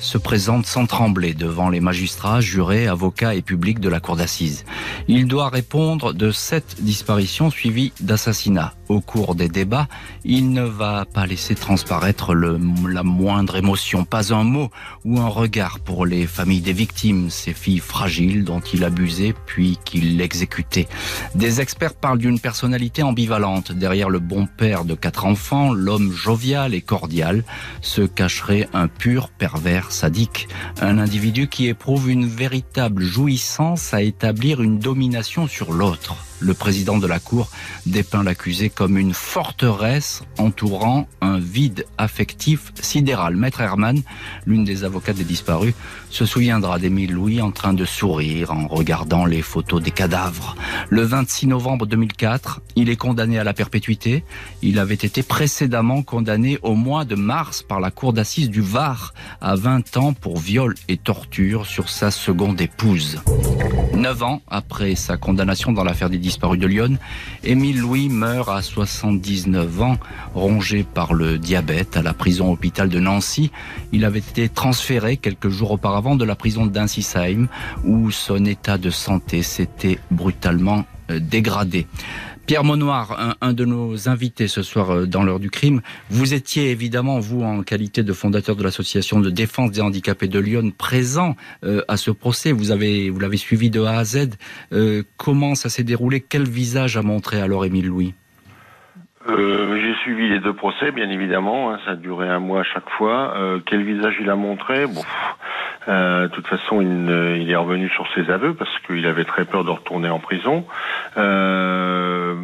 se présente sans trembler devant les magistrats, jurés, avocats et publics de la cour d'assises. Il doit répondre de sept disparitions suivies d'assassinats. Au cours des débats, il ne va pas laisser transparaître la moindre émotion, pas un mot ou un regard pour les familles des victimes, ces filles fragiles dont il abusait puis qu'il exécutait. Des experts parlent d'une personnalité ambivalente. Derrière le bon père de quatre enfants, l'homme jovial et cordial, se cacherait un pur pervers sadique. Un individu qui éprouve une véritable jouissance à établir une domination sur l'autre. Le président de la Cour dépeint l'accusé comme une forteresse entourant un vide affectif sidéral. Maître Herman, l'une des avocates des disparus, se souviendra d'Émile Louis en train de sourire en regardant les photos des cadavres. Le 26 novembre 2004, il est condamné à la perpétuité. Il avait été précédemment condamné au mois de mars par la cour d'assises du Var à 20 ans pour viol et torture sur sa seconde épouse. Neuf ans après sa condamnation dans l'affaire des disparus de Lyon, Émile Louis meurt à 79 ans, rongé par le diabète à la prison hôpital de Nancy. Il avait été transféré quelques jours auparavant de la prison d'Insisheim où son état de santé s'était brutalement euh, dégradé. Pierre Monoir, un, de nos invités ce soir euh, dans l'heure du crime, vous étiez évidemment, vous, en qualité de fondateur de l'association de défense des handicapés de Lyon, présent euh, à ce procès. Vous avez, vous l'avez suivi de A à Z. Euh, comment ça s'est déroulé? Quel visage a montré alors Émile Louis? Euh, J'ai suivi les deux procès, bien évidemment. hein, ça a duré un mois à chaque fois. Euh, quel visage il a montré? Bon, euh, de toute façon, il, il est revenu sur ses aveux parce qu'il avait très peur de retourner en prison. Euh,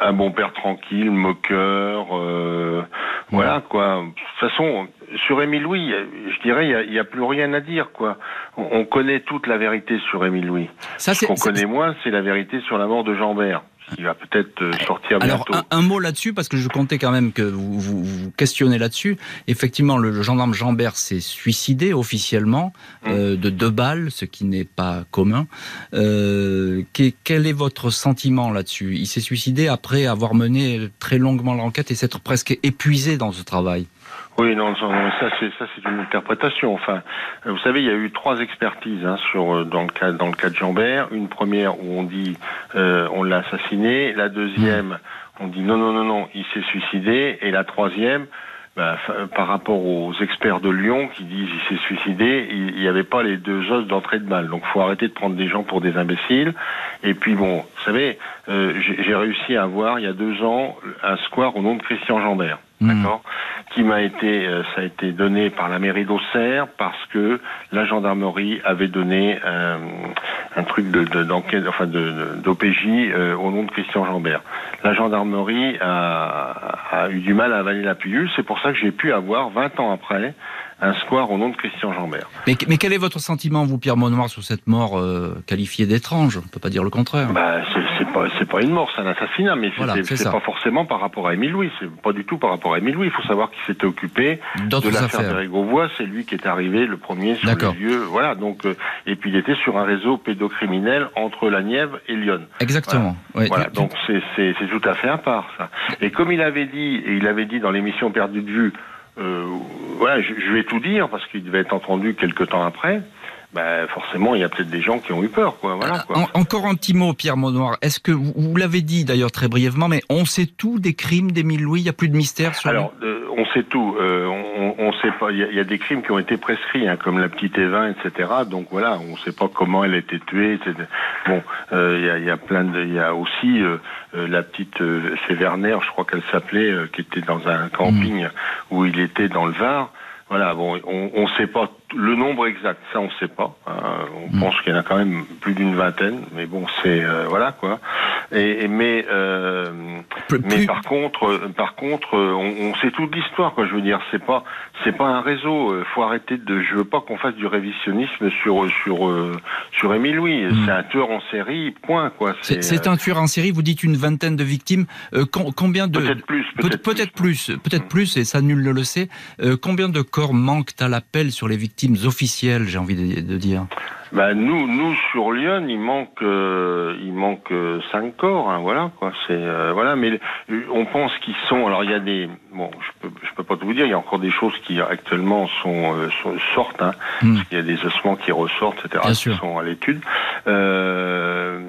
un bon père tranquille, moqueur, euh, voilà quoi. De toute façon, sur Émile Louis, je dirais, il a- n'y a, plus rien à dire quoi. On, on connaît toute la vérité sur Émile Louis. Ça, Ce qu'on connaît moins, c'est la vérité sur la mort de Jean Bert. Qui va peut-être euh, sortir Alors, bientôt. un, un mot là-dessus, parce que je comptais quand même que vous vous, vous questionnez là-dessus. Effectivement, le, le gendarme Jambert s'est suicidé officiellement Mmh. euh, de deux balles, ce qui n'est pas commun. Euh, que- quel est votre sentiment là-dessus? Il s'est suicidé après avoir mené très longuement l'enquête et s'être presque épuisé dans ce travail. Oui, non, ça c'est ça c'est une interprétation. Enfin, vous savez, il y a eu trois expertises hein, sur euh, dans le cas dans le cas de Jambert. Une première où on dit euh, on l'a assassiné. La deuxième, on dit non non non non, il s'est suicidé. Et la troisième. bah, par rapport aux experts de Lyon qui disent il s'est suicidé, il n'y avait pas les deux os d'entrée de balle. Donc faut arrêter de prendre des gens pour des imbéciles. Et puis bon, vous savez, euh, j'ai j'ai réussi à avoir il y a deux ans un square au nom de Christian Jambert. Mmh. D'accord qui m'a été, euh, ça a été donné par la mairie d'Auxerre parce que la gendarmerie avait donné euh, un truc de de- d'enquête, enfin de- d'OPJ euh, au nom de Christian Jambert. La gendarmerie a, a eu du mal à avaler la pilule, c'est pour ça que j'ai pu avoir 20 ans après un square au nom de Christian Jambert. Mais, mais quel est votre sentiment, vous, Pierre Monoir, sur cette mort euh, qualifiée d'étrange? On ne peut pas dire le contraire. Bah, c'est pas, pas une mort, c'est un assassinat, mais Voilà, c'est pas forcément par rapport à Émile Louis, c'est pas du tout par rapport à Émile Louis. Il faut savoir qu'il s'était occupé de l'affaire Grosvois, c'est lui qui est arrivé le premier sur les lieux, voilà. Donc, euh, et puis il était sur un réseau pédocriminel entre la Nièvre et Lyon. Exactement. Ouais, Voilà, donc c'est tout à fait à part ça. Et comme il avait dit, et il avait dit dans l'émission Perdu de vue, euh, voilà, je, je vais tout dire parce qu'il devait être entendu quelque temps après. Ben forcément, il y a peut-être des gens qui ont eu peur, quoi. Voilà, quoi. En- encore un petit mot, Pierre Monoir. Est-ce que vous, vous l'avez dit d'ailleurs très brièvement, mais on sait tout des crimes d'Émile Louis Il n'y a plus de mystère sur Alors, euh, on sait tout. Euh, on, on sait pas. Il y, a- il y a des crimes qui ont été prescrits, hein, comme la petite Evin, etc. Donc voilà, on sait pas comment elle a été tuée. etc. Bon, euh, il y, a, il y a plein de. Il y a aussi la petite. C'est Werner, je crois qu'elle s'appelait, qui était dans un camping où il était dans le Var. Voilà, bon, on on sait pas le nombre exact, ça on sait pas. hein. on Mm. pense qu'il y en a quand même plus d'une vingtaine, mais bon, c'est euh, voilà quoi. Et, et mais euh, Plus- mais plus- par contre, euh, par contre, on, on sait toute l'histoire, quoi. Je veux dire, c'est pas, c'est pas un réseau. euh, Faut arrêter de. Je veux pas qu'on fasse du révisionnisme sur sur sur Émile Louis. C'est un tueur en série, point, quoi. C'est un tueur en série, vous dites une vingtaine de victimes. Euh, com- combien de... peut-être plus, Peut- peut-être Peut-être plus. peut-être plus, et ça nul ne le sait. Combien de corps manquent à l'appel sur les victimes officielles, j'ai envie de, de dire Bah nous, nous sur Lyon, il manque, euh, il manque euh, cinq corps, hein, voilà quoi. C'est euh, voilà, mais on pense qu'ils sont. Alors il y a des, bon, je peux, je peux pas tout vous dire. Il y a encore des choses qui actuellement sont, euh, sont- sortent, hein, Hmm. parce qu'il y a des ossements qui ressortent, etc. Bien qui sûr. sont à l'étude, euh,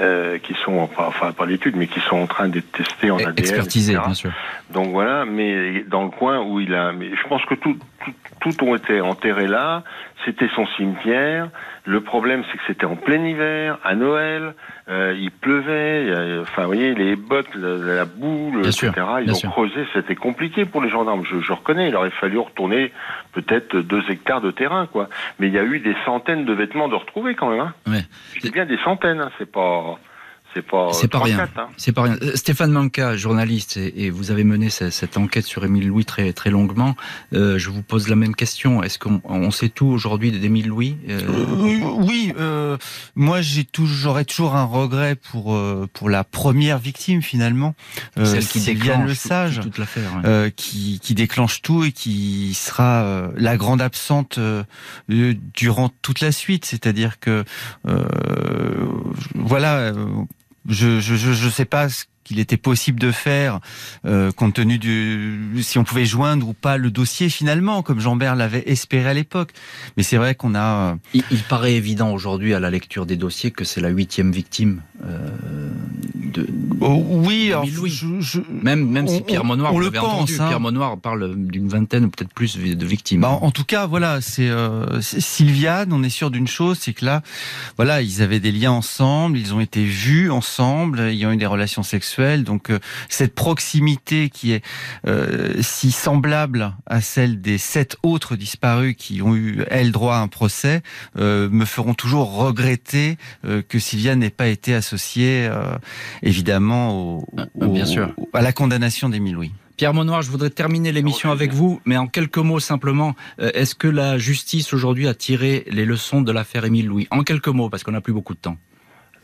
euh, qui sont enfin pas à l'étude, mais qui sont en train d'être testés en ADN, Expertisé, etc. bien sûr. Donc voilà, mais dans le coin où il a, mais je pense que tout, tout, tout ont été enterrés là. C'était son cimetière. Le problème, c'est que c'était en plein hiver, à Noël. euh, il pleuvait. enfin, vous voyez, les bottes, la, Bien etc. sûr, Ils ont sûr. creusé. C'était compliqué pour les gendarmes. Je, je reconnais. Il aurait fallu retourner peut-être deux hectares de terrain, quoi. Mais il y a eu des centaines de vêtements de retrouvés quand même. Hein. Ouais. Je dis bien des centaines. Hein. C'est pas, c'est pas. C'est pas rien. hein. C'est pas rien. Euh, Stéphane Manca, journaliste, et, et vous avez mené ce- cette, enquête sur Émile Louis très très longuement. Euh, je vous pose la même question. Est-ce qu'on on sait tout aujourd'hui d'Émile Louis Euh, Euh, oui, euh, moi j'ai toujours, j'aurais toujours un regret pour euh, pour la première victime finalement, euh, Celle qui déclenche Le tout- Sage, toute l'affaire. ouais. euh, qui qui déclenche tout et qui sera euh, la grande absente durant toute la suite. C'est-à-dire que euh, voilà, euh, je je je sais pas qu'il était possible de faire euh, compte tenu du si on pouvait joindre ou pas le dossier finalement comme Jean-Bert l'avait espéré à l'époque mais c'est vrai qu'on a euh, Il, il paraît évident aujourd'hui à la lecture des dossiers que c'est la huitième victime. euh, de, Oh, oui, alors, je- je- même même si Pierre on- Monoir, on le pense, entendu, hein. Pierre Monoir parle d'une vingtaine ou peut-être plus de victimes. Bah, en tout cas, voilà, c'est euh, c'est Sylviane. On est sûr d'une chose, c'est que là, voilà, ils avaient des liens ensemble, ils ont été vus ensemble, ils ont eu des relations sexuelles. Donc euh, cette proximité qui est euh, si semblable à celle des sept autres disparus qui ont eu elles droit à un procès, euh, me feront toujours regretter euh, que Sylviane n'ait pas été associée, euh, évidemment, au, Ah, au- bien sûr. à la condamnation d'Émile Louis. Pierre Monoir, je voudrais terminer l'émission avec vous, mais en quelques mots simplement. Est-ce que la justice aujourd'hui a tiré les leçons de l'affaire Émile Louis? En quelques mots, parce qu'on n'a plus beaucoup de temps.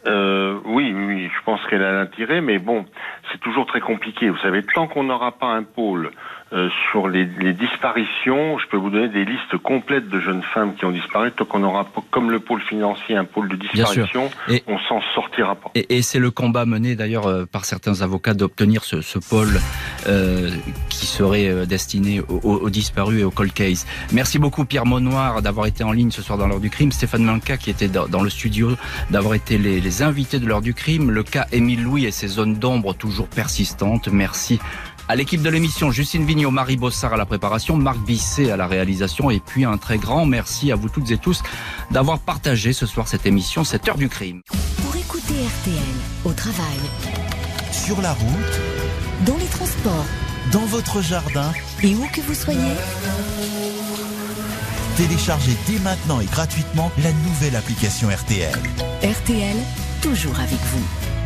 Euh, oui, oui, je pense qu'elle a l'intérêt, mais bon, c'est toujours très compliqué. Vous savez, tant qu'on n'aura pas un pôle euh, sur les, disparitions, je peux vous donner des listes complètes de jeunes femmes qui ont disparu. Tant qu'on aura, comme le pôle financier, un pôle de disparition, et, on s'en sortira pas. Et, c'est le combat mené d'ailleurs euh, par certains avocats d'obtenir ce, pôle euh, qui serait destiné aux, disparus et aux cold case. Merci beaucoup Pierre Monnoir d'avoir été en ligne ce soir dans l'heure du crime. Stéphane Manca qui était dans, le studio d'avoir été les, les invités de l'heure du crime. Le cas Émile Louis et ses zones d'ombre toujours persistantes. Merci à l'équipe de l'émission, Justine Vignot, Marie Bossard à la préparation, Marc Bisset à la réalisation et puis un très grand merci à vous toutes et tous d'avoir partagé ce soir cette émission, cette heure du crime. Pour écouter RTL au travail, sur la route, dans les transports, dans votre jardin et où que vous soyez, téléchargez dès maintenant et gratuitement la nouvelle application RTL. RTL, toujours avec vous.